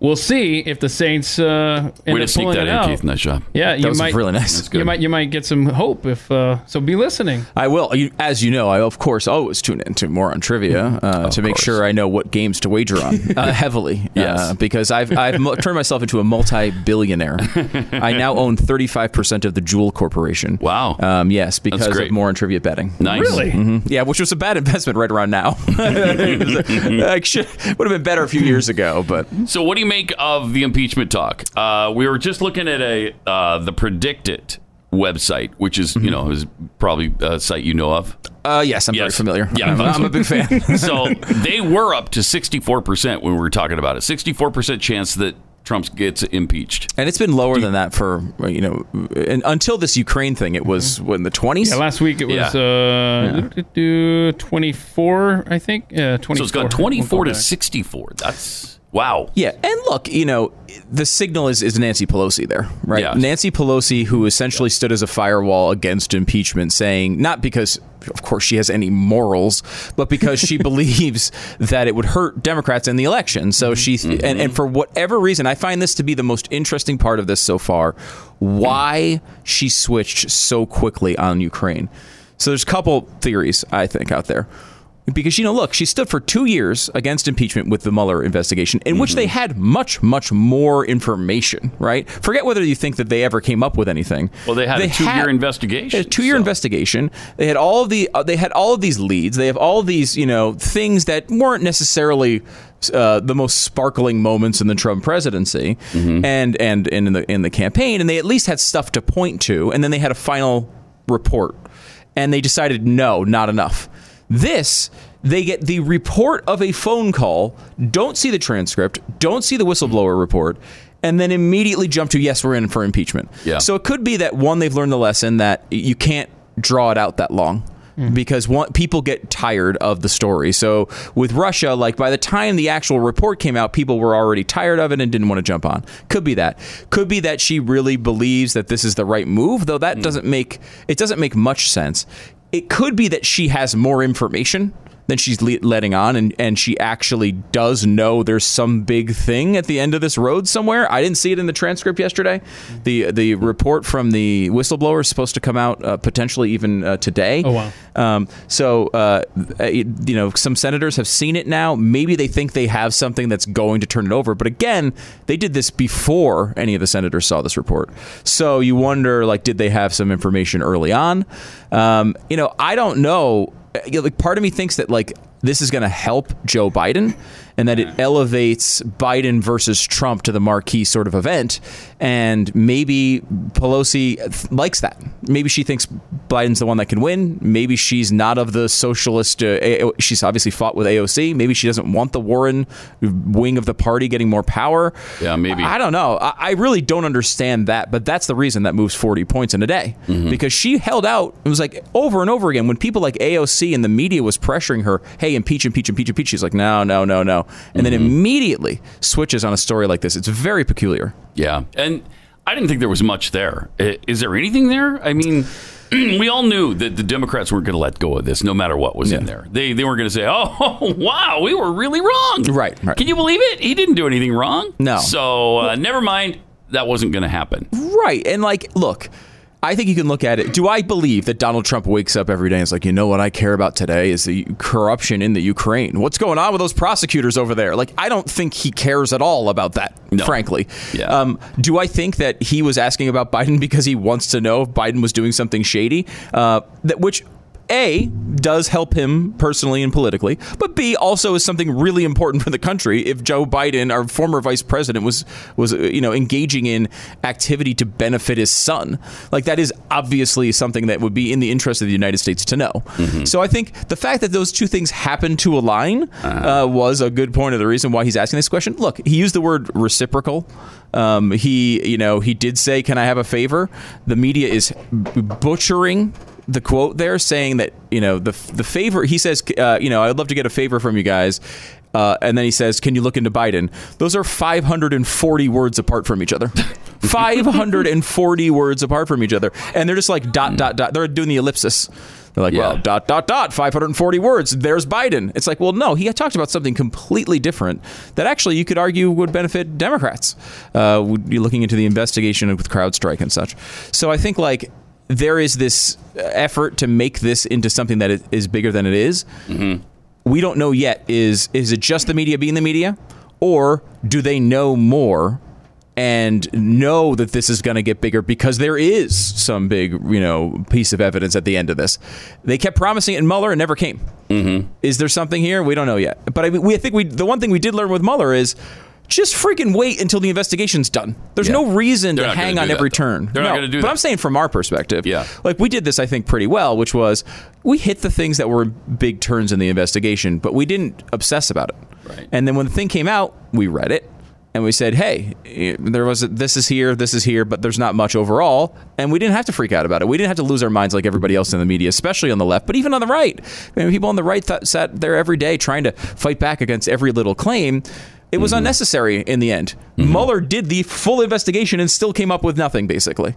we'll see if the Saints uh, end Way to up sneak pulling that it in, out. Keith. Nice job. Yeah, That you was might really nice. That's good. You might you might get some hope if uh, so. Be listening. I will. You, as you know, I of course always tune into more on trivia uh, to make sure I know what games to wager on uh, heavily. Yes. uh, because I've I've mo- turned myself into a multi-billionaire. I now own 35 percent of the Jewel Corporation. Wow. Um, yes, because great. of more on trivia betting. Nice. Really? Mhm. Yeah, which was a bad investment right around now. like, should, would have been better a few years ago, but So, what do you make of the impeachment talk? Uh, we were just looking at a uh, the PredictIt website, which is you know is probably a site you know of. uh, yes, I'm very Yes. familiar. Yeah, I'm, I'm a big fan. so they were up to sixty four percent when we were talking about it. Sixty four percent chance that Trump gets impeached. And it's been lower than that for you know, and until this Ukraine thing. It was what, in the 20s. Yeah, last week it was uh, 24, I think. Yeah, 24. So it's gone We'll twenty four go to back. sixty four. That's wow. Yeah, and look, you know, the signal is, is Nancy Pelosi there, right? Yeah. Nancy Pelosi, who essentially stood as a firewall against impeachment, saying not because, of course, she has any morals, but because she believes that it would hurt Democrats in the election. So mm-hmm. she, and, and mm-hmm. for whatever reason, I find this to be the most interesting part of this so far. Why she switched so quickly on Ukraine. So there's a couple theories I think out there because you know look she stood for two years against impeachment with the mueller investigation in which they Mm-hmm. had much much more information right? Forget whether you think that they ever came up with anything. Well, they had a two-year investigation, a two-year investigation. They had all of the uh, they had all of these leads. They have all these you know things that weren't necessarily uh, the most sparkling moments in the Trump presidency Mm-hmm. and, and and in the in the campaign. And they at least had stuff to point to and then they had a final report. And they decided no not enough this, they get the report of a phone call, don't see the transcript, don't see the whistleblower report, and then immediately jump to yes, we're in for impeachment. Yeah. So it could be that one, they've learned the lesson that you can't draw it out that long. Mm-hmm. because one, people get tired of the story. So with Russia, like by the time the actual report came out, people were already tired of it and didn't want to jump on. Could be that. Could be that she really believes that this is the right move, though that mm. doesn't make it doesn't make much sense. It could be that she has more information than she's le- letting on, and, and she actually does know there's some big thing at the end of this road somewhere. I didn't see it in the transcript yesterday. The the report from the whistleblower is supposed to come out uh, potentially even uh, today. Oh, wow. Um, so, uh, you know, some senators have seen it now. Maybe they think they have something that's going to turn it over. But again, they did this before any of the senators saw this report. So you wonder, like, did they have some information early on? Um, you know, I don't know. Uh, know, Like, part of me thinks that like this is going to help Joe Biden, and that it elevates Biden versus Trump to the marquee sort of event. And maybe Pelosi th- likes that. Maybe she thinks Biden's the one that can win. Maybe she's not of the socialist. Uh, A- she's obviously fought with AOC. Maybe she doesn't want the Warren wing of the party getting more power. Yeah, maybe. I don't know. I, I really don't understand that, but that's the reason that moves 40 points in a day Mm-hmm. because she held out. It was like over and over again when people like AOC and the media was pressuring her, hey, impeach, impeach, impeach, impeach. She's like, no, no, no, no. And then Mm-hmm. immediately switches on a story like this. It's very peculiar. Yeah, and I didn't think there was much there. Is there anything there? I mean, we all knew that the Democrats weren't going to let go of this, no matter what was in there. They they weren't going to say, "Oh, wow, we were really wrong." Right, right. Can you believe it? He didn't do anything wrong. No. So uh, never mind. That wasn't going to happen. Right. And like, look, I think you can look at it. Do I believe that Donald Trump wakes up every day and is like, you know what I care about today is the corruption in the Ukraine? What's going on with those prosecutors over there? Like, I don't think he cares at all about that, frankly. Yeah. Um, do I think that he was asking about Biden because he wants to know if Biden was doing something shady? Uh, that which. A does help him personally and politically, but B also is something really important for the country. If Joe Biden, our former vice president, was was you know engaging in activity to benefit his son, like that is obviously something that would be in the interest of the United States to know. So I think the fact that those two things happen to align uh, was a good point of the reason why he's asking this question. Look, he used the word reciprocal. Um, he, you know, he did say, "Can I have a favor?" The media is butchering the quote there, saying that you know the the favor. He says, uh, "You know, I'd love to get a favor from you guys." Uh, and then he says, "Can you look into Biden?" Those are 540 words apart from each other. 540 words apart from each other, and they're just like dot dot dot. They're doing the ellipsis. They're like, well, dot dot dot, 540 words. There's Biden. It's like, well, no, he had talked about something completely different that actually you could argue would benefit Democrats. Uh, would be looking into the investigation with CrowdStrike and such. So I think like there is this effort to make this into something that is bigger than it is. We don't know yet. Is is it just the media being the media, or do they know more? and know that this is going to get bigger because there is some big, you know, piece of evidence at the end of this. They kept promising it in Mueller and never came. Mm-hmm. Is there something here? We don't know yet. But I mean, we I think we the one thing we did learn with Mueller is just freaking wait until the investigation's done. There's Yeah. no reason They're to hang on every turn. They're not No, gonna do But that. I'm saying from our perspective, Yeah. like we did this, I think, pretty well, which was we hit the things that were big turns in the investigation, but we didn't obsess about it. Right. And then when the thing came out, we read it and we said, "Hey, there was a, this is here, this is here, but there's not much overall." And we didn't have to freak out about it. We didn't have to lose our minds like everybody else in the media, especially on the left, but even on the right. I mean, people on the right th- sat there every day trying to fight back against every little claim. It was mm-hmm. unnecessary in the end. Mm-hmm. Mueller did the full investigation and still came up with nothing, basically.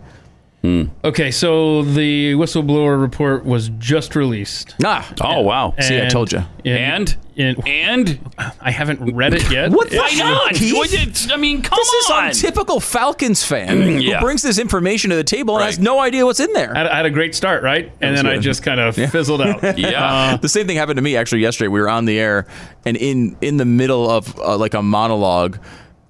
Okay, so the whistleblower report was just released. Ah, Oh wow. See, I told you. And and I haven't read it yet. What the why not? Keith? I mean, come this on. is some typical Falcons fan Yeah. who brings this information to the table and Right. has no idea what's in there. I had, I had a great start, right? And then I just kind of fizzled out. Yeah. the same thing happened to me actually yesterday. We were on the air, and in in the middle of uh, like a monologue,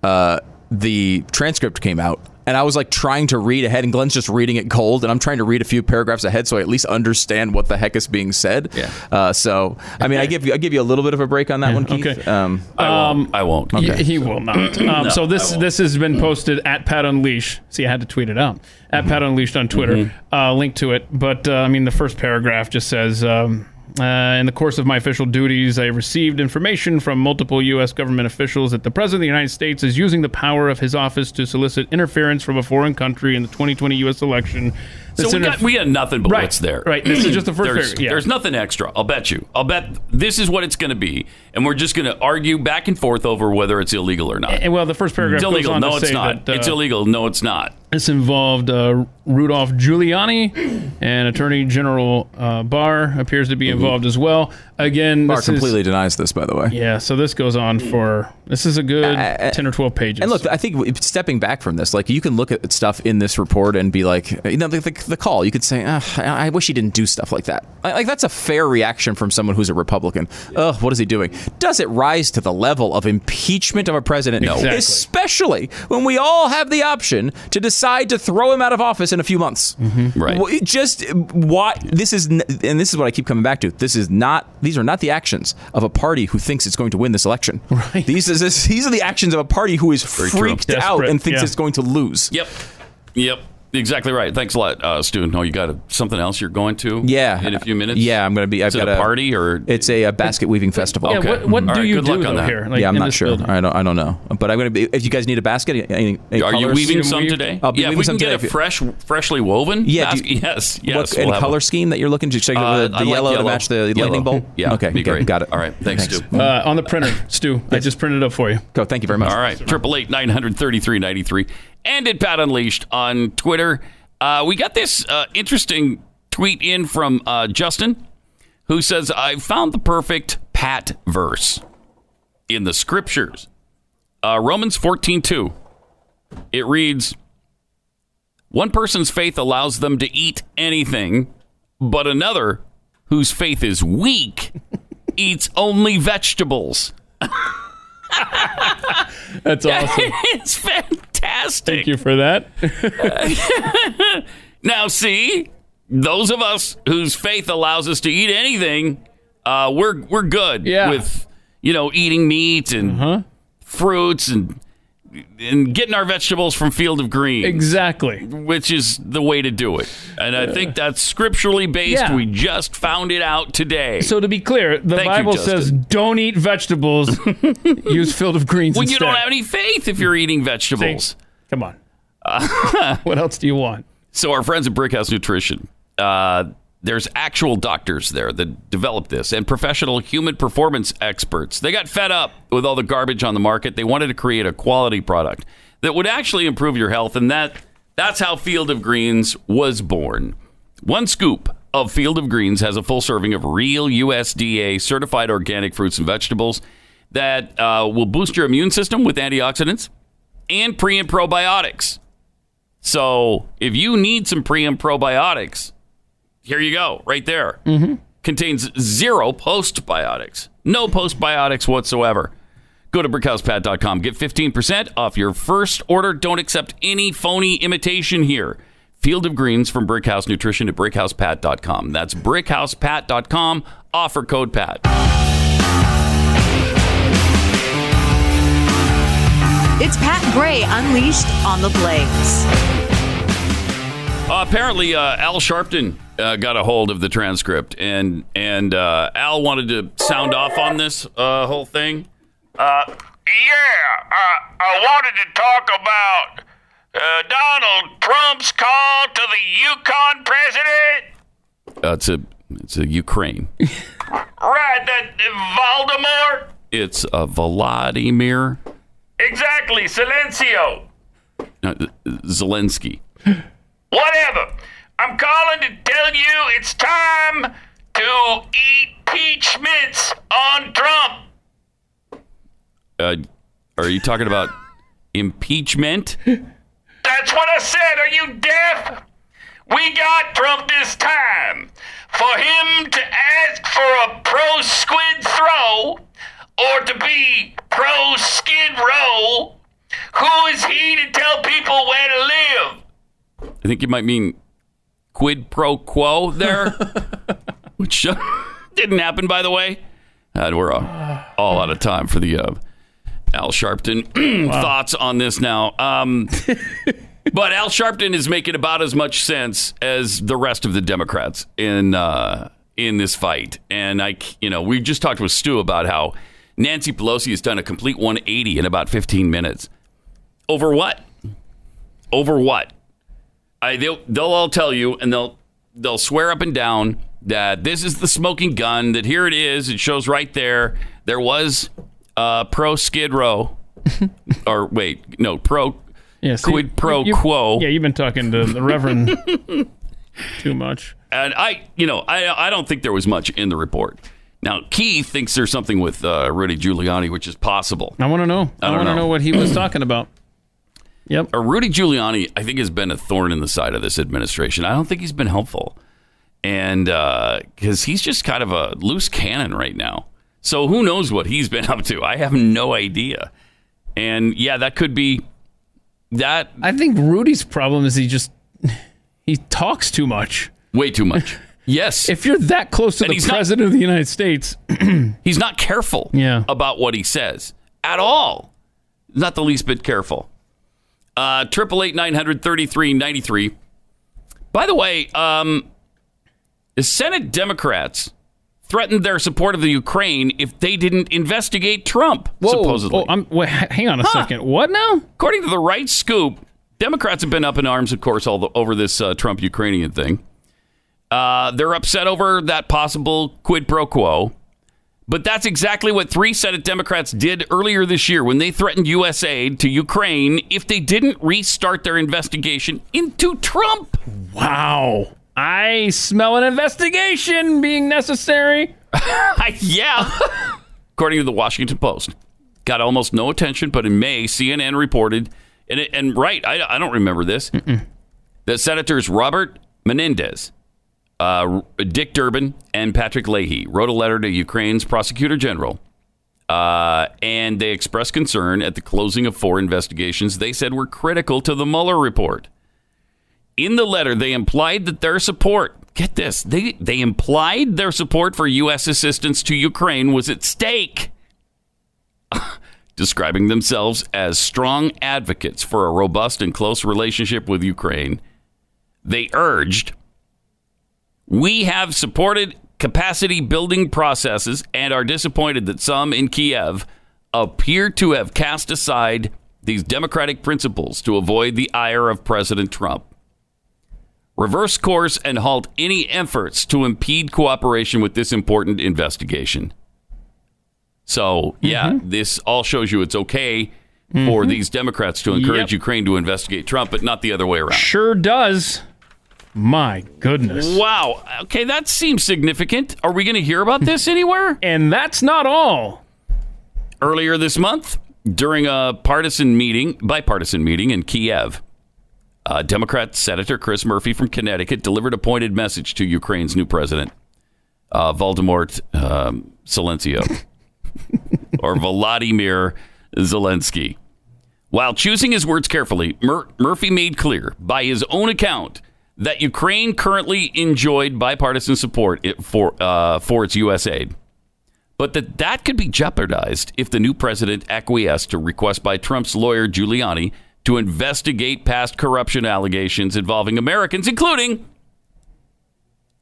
uh, the transcript came out. And I was like trying to read ahead, and Glenn's just reading it cold, and I'm trying to read a few paragraphs ahead so I at least understand what the heck is being said. Yeah. Uh, so, I mean, I give you I give you a little bit of a break on that one, Keith. okay. Um, I won't. I won't. He, he will not. Um, No, so this this has been posted at Pat Unleash. See, I had to tweet it out at Pat Unleashed on Twitter. Mm-hmm. Uh, link to it. But uh, I mean, the first paragraph just says. Um, uh, in the course of my official duties, I received information from multiple U.S. government officials that the President of the United States is using the power of his office to solicit interference from a foreign country in the 2020 U.S. election So we got we got nothing but Right, what's there. right. This is just the first there's, yeah. there's nothing extra. I'll bet you. I'll bet this is what it's going to be, and we're just going to argue back and forth over whether it's illegal or not. And, well, the first paragraph it's goes illegal. on No, to it's say not. that, uh, it's illegal. No, it's not. This involved uh, Rudolph Giuliani and Attorney General uh, Barr appears to be involved as well. Again, Barr this is- completely denies this, by the way. yeah. So this goes on for this is a good uh, uh, ten or twelve pages. Uh, And look, I think stepping back from this, like you can look at stuff in this report and be like, you know, the, the, the call. You could say, "Ugh, I I wish he didn't do stuff like that. Like that's a fair reaction from someone who's a Republican. Ugh, what is he doing? Does it rise to the level of impeachment of a president? No. Exactly. Especially when we all have the option to decide to throw him out of office in a few months. Mm-hmm. Right. Well, it just why this is, and this is what I keep coming back to. This is not; these are not the actions of a party who thinks it's going to win this election. Right. These is this, these are the actions of a party who is true. freaked out Desperate, and thinks yeah. it's going to lose. Yep. Yep. Exactly right. Thanks a lot, uh, Stu. No, you got a, something else you're going to? Yeah, In a few minutes. Yeah, I'm going to be. I've Is got a party or it's a, a basket weaving festival. Yeah, what- what All do right, you good do luck on though that. here? Like, yeah, I'm not sure. building? I don't. I don't know. But I'm going to be. If you guys need a basket, any, any Are you weaving some today? I'll be yeah, if weaving we some can today get a fresh, freshly woven. Yeah, bas- you- yes, yes. What, we'll any color one. scheme that you're looking to check Uh, the, the like yellow, to match the Yellow. lightning bolt? Yeah, Okay. be great. Got it. All right, thanks, Thanks. Stu. uh, on the printer, Stu. I just printed it up for you. Go. Thank you very much. All right, triple eight nine hundred thirty three ninety three, and at Pat Unleashed on Twitter. Uh, we got this uh, interesting tweet in from uh, Justin, who says, "I found the perfect Pat verse in the scriptures, uh, Romans fourteen two. It reads." One person's faith allows them to eat anything, but another, whose faith is weak, eats only vegetables. That's awesome. it's fantastic. Thank you for that. Now, see, those of us whose faith allows us to eat anything, uh, we're we're good Yeah. with you know eating meat and fruits and and getting our vegetables from Field of Green. Exactly. Which is the way to do it. And I think that's scripturally based. Yeah. We just found it out today. So to be clear, the Thank Bible Justin. says don't eat vegetables. Use field of greens well, you don't have any faith if you're eating vegetables. Come on. what else do you want? So our friends at Brickhouse Nutrition, uh, there's actual doctors there that developed this and professional human performance experts. They got fed up with all the garbage on the market. They wanted to create a quality product that would actually improve your health, and that that's how Field of Greens was born. One scoop of Field of Greens has a full serving of real USDA certified organic fruits and vegetables that uh, will boost your immune system with antioxidants and pre and probiotics. So if you need some pre and probiotics, here you go, right there. Mm-hmm. Contains zero postbiotics, no postbiotics whatsoever. Go to brickhousepat.com. Get 15% off your first order. Don't accept any phony imitation here. Field of Greens from Brickhouse Nutrition at brickhousepat.com. That's brickhousepat.com. Offer code PAT. It's Pat Gray Unleashed on the Blaze. Uh, apparently, uh, Al Sharpton uh, got a hold of the transcript, and and uh, Al wanted to sound off on this uh, whole thing. Uh, yeah, I, I wanted to talk about uh, Donald Trump's call to the Yukon president. Uh, it's a it's a Ukraine. Right, that Voldemort. It's a Vladimir Exactly, Silencio. Zelensky. Whatever. I'm calling to tell you it's time to eat peach mints on Trump. Uh, are you talking about impeachment? That's what I said. Are you deaf? We got Trump this time. For him to ask for a pro squid throw or to be pro skid row, who is he to tell people where to live? I think you might mean quid pro quo there, which uh, didn't happen, by the way. And we're uh, all out of time for the uh, Al Sharpton thoughts on this now. Um, but Al Sharpton is making about as much sense as the rest of the Democrats in uh, in this fight. And I, you know, we just talked with Stu about how Nancy Pelosi has done a complete 180 in about 15 minutes. Over what? Over what? I, they'll, they'll all tell you, and they'll they'll swear up and down that this is the smoking gun. That here it is. It shows right there. There was uh, pro Skid Row, or wait, no pro Yeah, see, quid pro you- quo. Yeah, you've been talking to the Reverend too much. And I, you know, I, I don't think there was much in the report. Now, Keith thinks there's something with uh, Rudy Giuliani, which is possible. I want to know. I I, want to know. know what he was talking about. Yep. Uh, Rudy Giuliani, I think, has been a thorn in the side of this administration. I don't think he's been helpful. And because he's just kind of a loose cannon right now. So who knows what he's been up to? I have no idea. And yeah, that could be that. I think Rudy's problem is he just he talks too much. Way too much. Yes. If you're that close to And the he's not- president of the United States, he's not careful Yeah. about what he says at all. Not the least bit careful. Uh, Triple eight nine hundred thirty three ninety three. By the way, um, the Senate Democrats threatened their support of the Ukraine if they didn't investigate Trump. supposedly, Oh, I'm, wait, hang on a second. What now? According to the right scoop, Democrats have been up in arms, of course, all the, over this uh, Trump Ukrainian thing. Uh, they're upset over that possible quid pro quo. But that's exactly what three Senate Democrats did earlier this year when they threatened U.S. aid to Ukraine if they didn't restart their investigation into Trump. Wow. I smell an investigation being necessary. yeah. According to the Washington Post, got almost no attention, but in May, CNN reported, and, and right, I, I don't remember this, that Senators Robert Menendez, uh, Dick Durbin, and Patrick Leahy wrote a letter to Ukraine's prosecutor general. Uh, and they expressed concern at the closing of four investigations they said were critical to the Mueller report. In the letter, they implied that their support, get this, they, they implied their support for U.S. assistance to Ukraine was at stake, describing themselves as strong advocates for a robust and close relationship with Ukraine. They urged, We have supported capacity building processes and are disappointed that some in Kiev appear to have cast aside these democratic principles to avoid the ire of President Trump reverse course and halt any efforts to impede cooperation with this important investigation. So, yeah, mm-hmm. this all shows you it's okay for mm-hmm. these Democrats to encourage Yep. Ukraine to investigate Trump, but not the other way around. Sure does. My goodness. Wow. Okay, that seems significant. Are we going to hear about this anywhere? And that's not all. Earlier this month, during a partisan meeting, bipartisan meeting in Kiev, uh, Democrat Senator Chris Murphy from Connecticut delivered a pointed message to Ukraine's new president, uh, Voldemort um, Zelensky, or Volodymyr Zelensky. While choosing his words carefully, Mur- Murphy made clear, by his own account, that Ukraine currently enjoyed bipartisan support for uh, for its U.S. aid, but that that could be jeopardized if the new president acquiesced to request by Trump's lawyer Giuliani to investigate past corruption allegations involving Americans, including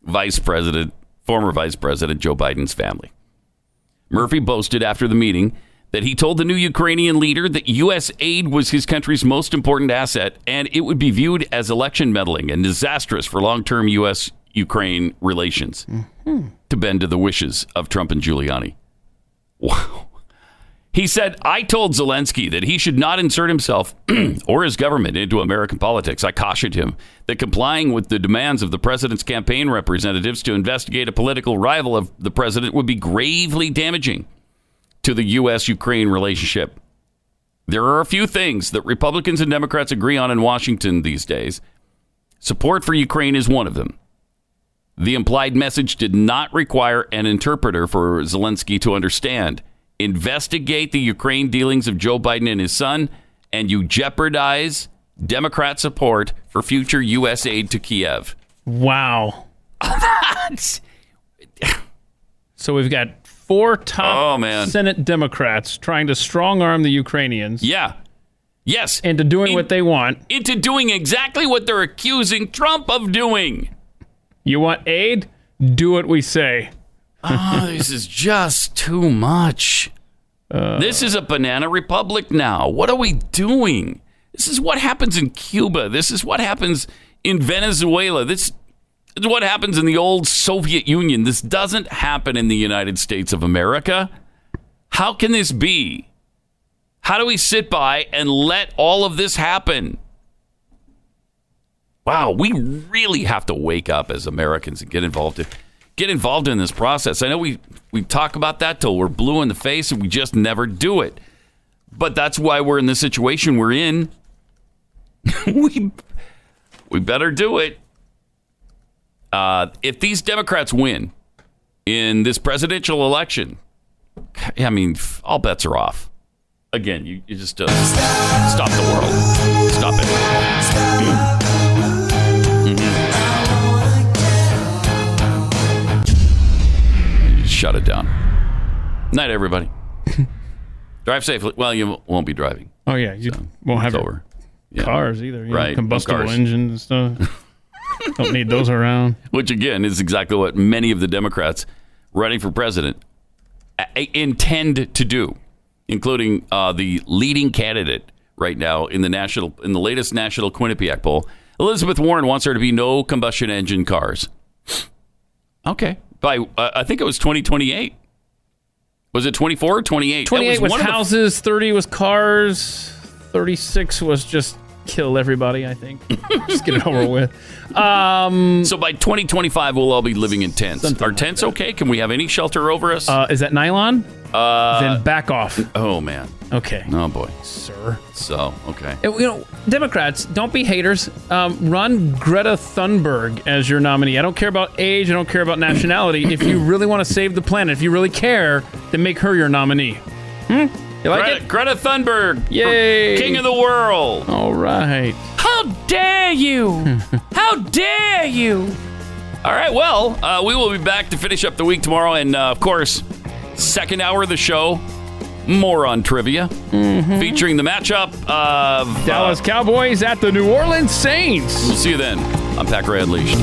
Vice President, former Vice President Joe Biden's family. Murphy boasted after the meeting that he told the new Ukrainian leader that U.S. aid was his country's most important asset and it would be viewed as election meddling and disastrous for long term U.S. Ukraine relations to bend to the wishes of Trump and Giuliani. Wow. He said, I told Zelensky that he should not insert himself or his government into American politics. I cautioned him that complying with the demands of the president's campaign representatives to investigate a political rival of the president would be gravely damaging to the U.S. Ukraine relationship. There are a few things that Republicans and Democrats agree on in Washington these days. Support for Ukraine is one of them. The implied message did not require an interpreter for Zelensky to understand. Investigate the Ukraine dealings of Joe Biden and his son, and you jeopardize Democrat support for future U.S. aid to Kiev. Wow. So we've got four top Oh, man. Senate Democrats trying to strong arm the Ukrainians yeah. Yes. into doing what they want. Into doing exactly what they're accusing Trump of doing. You want aid? Do what we say. Oh, this is just too much. Uh, this is a banana republic now. What are we doing? This is what happens in Cuba. This is what happens in Venezuela. This is what happens in the old Soviet Union. This doesn't happen in the United States of America. How can this be? How do we sit by and let all of this happen? Wow, we really have to wake up as Americans and get involved in, get involved in this process. I know we we talk about that till we're blue in the face and we just never do it. But that's why we're in the situation we're in. we we better do it. Uh, if these Democrats win in this presidential election, I mean, all bets are off. Again, you, you just uh, stop the world. Stop it. Mhm. Shut it down. Night, everybody. Drive safely. Well, you won't be driving. Oh yeah, you won't have over. Yeah. cars either. you Right, combustible engines and stuff. Don't need those around. Which again is exactly what many of the Democrats running for president intend to do, including uh, the leading candidate right now in the national in the latest national Quinnipiac poll. Elizabeth Warren wants there to be no combustion engine cars. Okay, by uh, I think it was 2028. Was it 24 or 28? That 28 was, one of the- houses, 30 was cars, 36 was just kill everybody, I think. just get it over with. Um, so by 2025, we'll all be living in tents. Are tents okay? Can we have any shelter over us? Uh, is that nylon? Uh, then back off. Oh man. Okay. Oh boy, sir. So okay. You know, Democrats, don't be haters. Um, run Greta Thunberg as your nominee. I don't care about age. I don't care about nationality. if you really want to save the planet, if you really care, then make her your nominee. Hmm? You like Greta, it? Greta Thunberg, Yay. king of the world. All right. How dare you? How dare you? All right, well, uh, we will be back to finish up the week tomorrow. And uh, of course, second hour of the show, more on trivia, featuring the matchup of uh, Dallas Cowboys at the New Orleans Saints. We'll see you then. I'm Pat Gray Unleashed.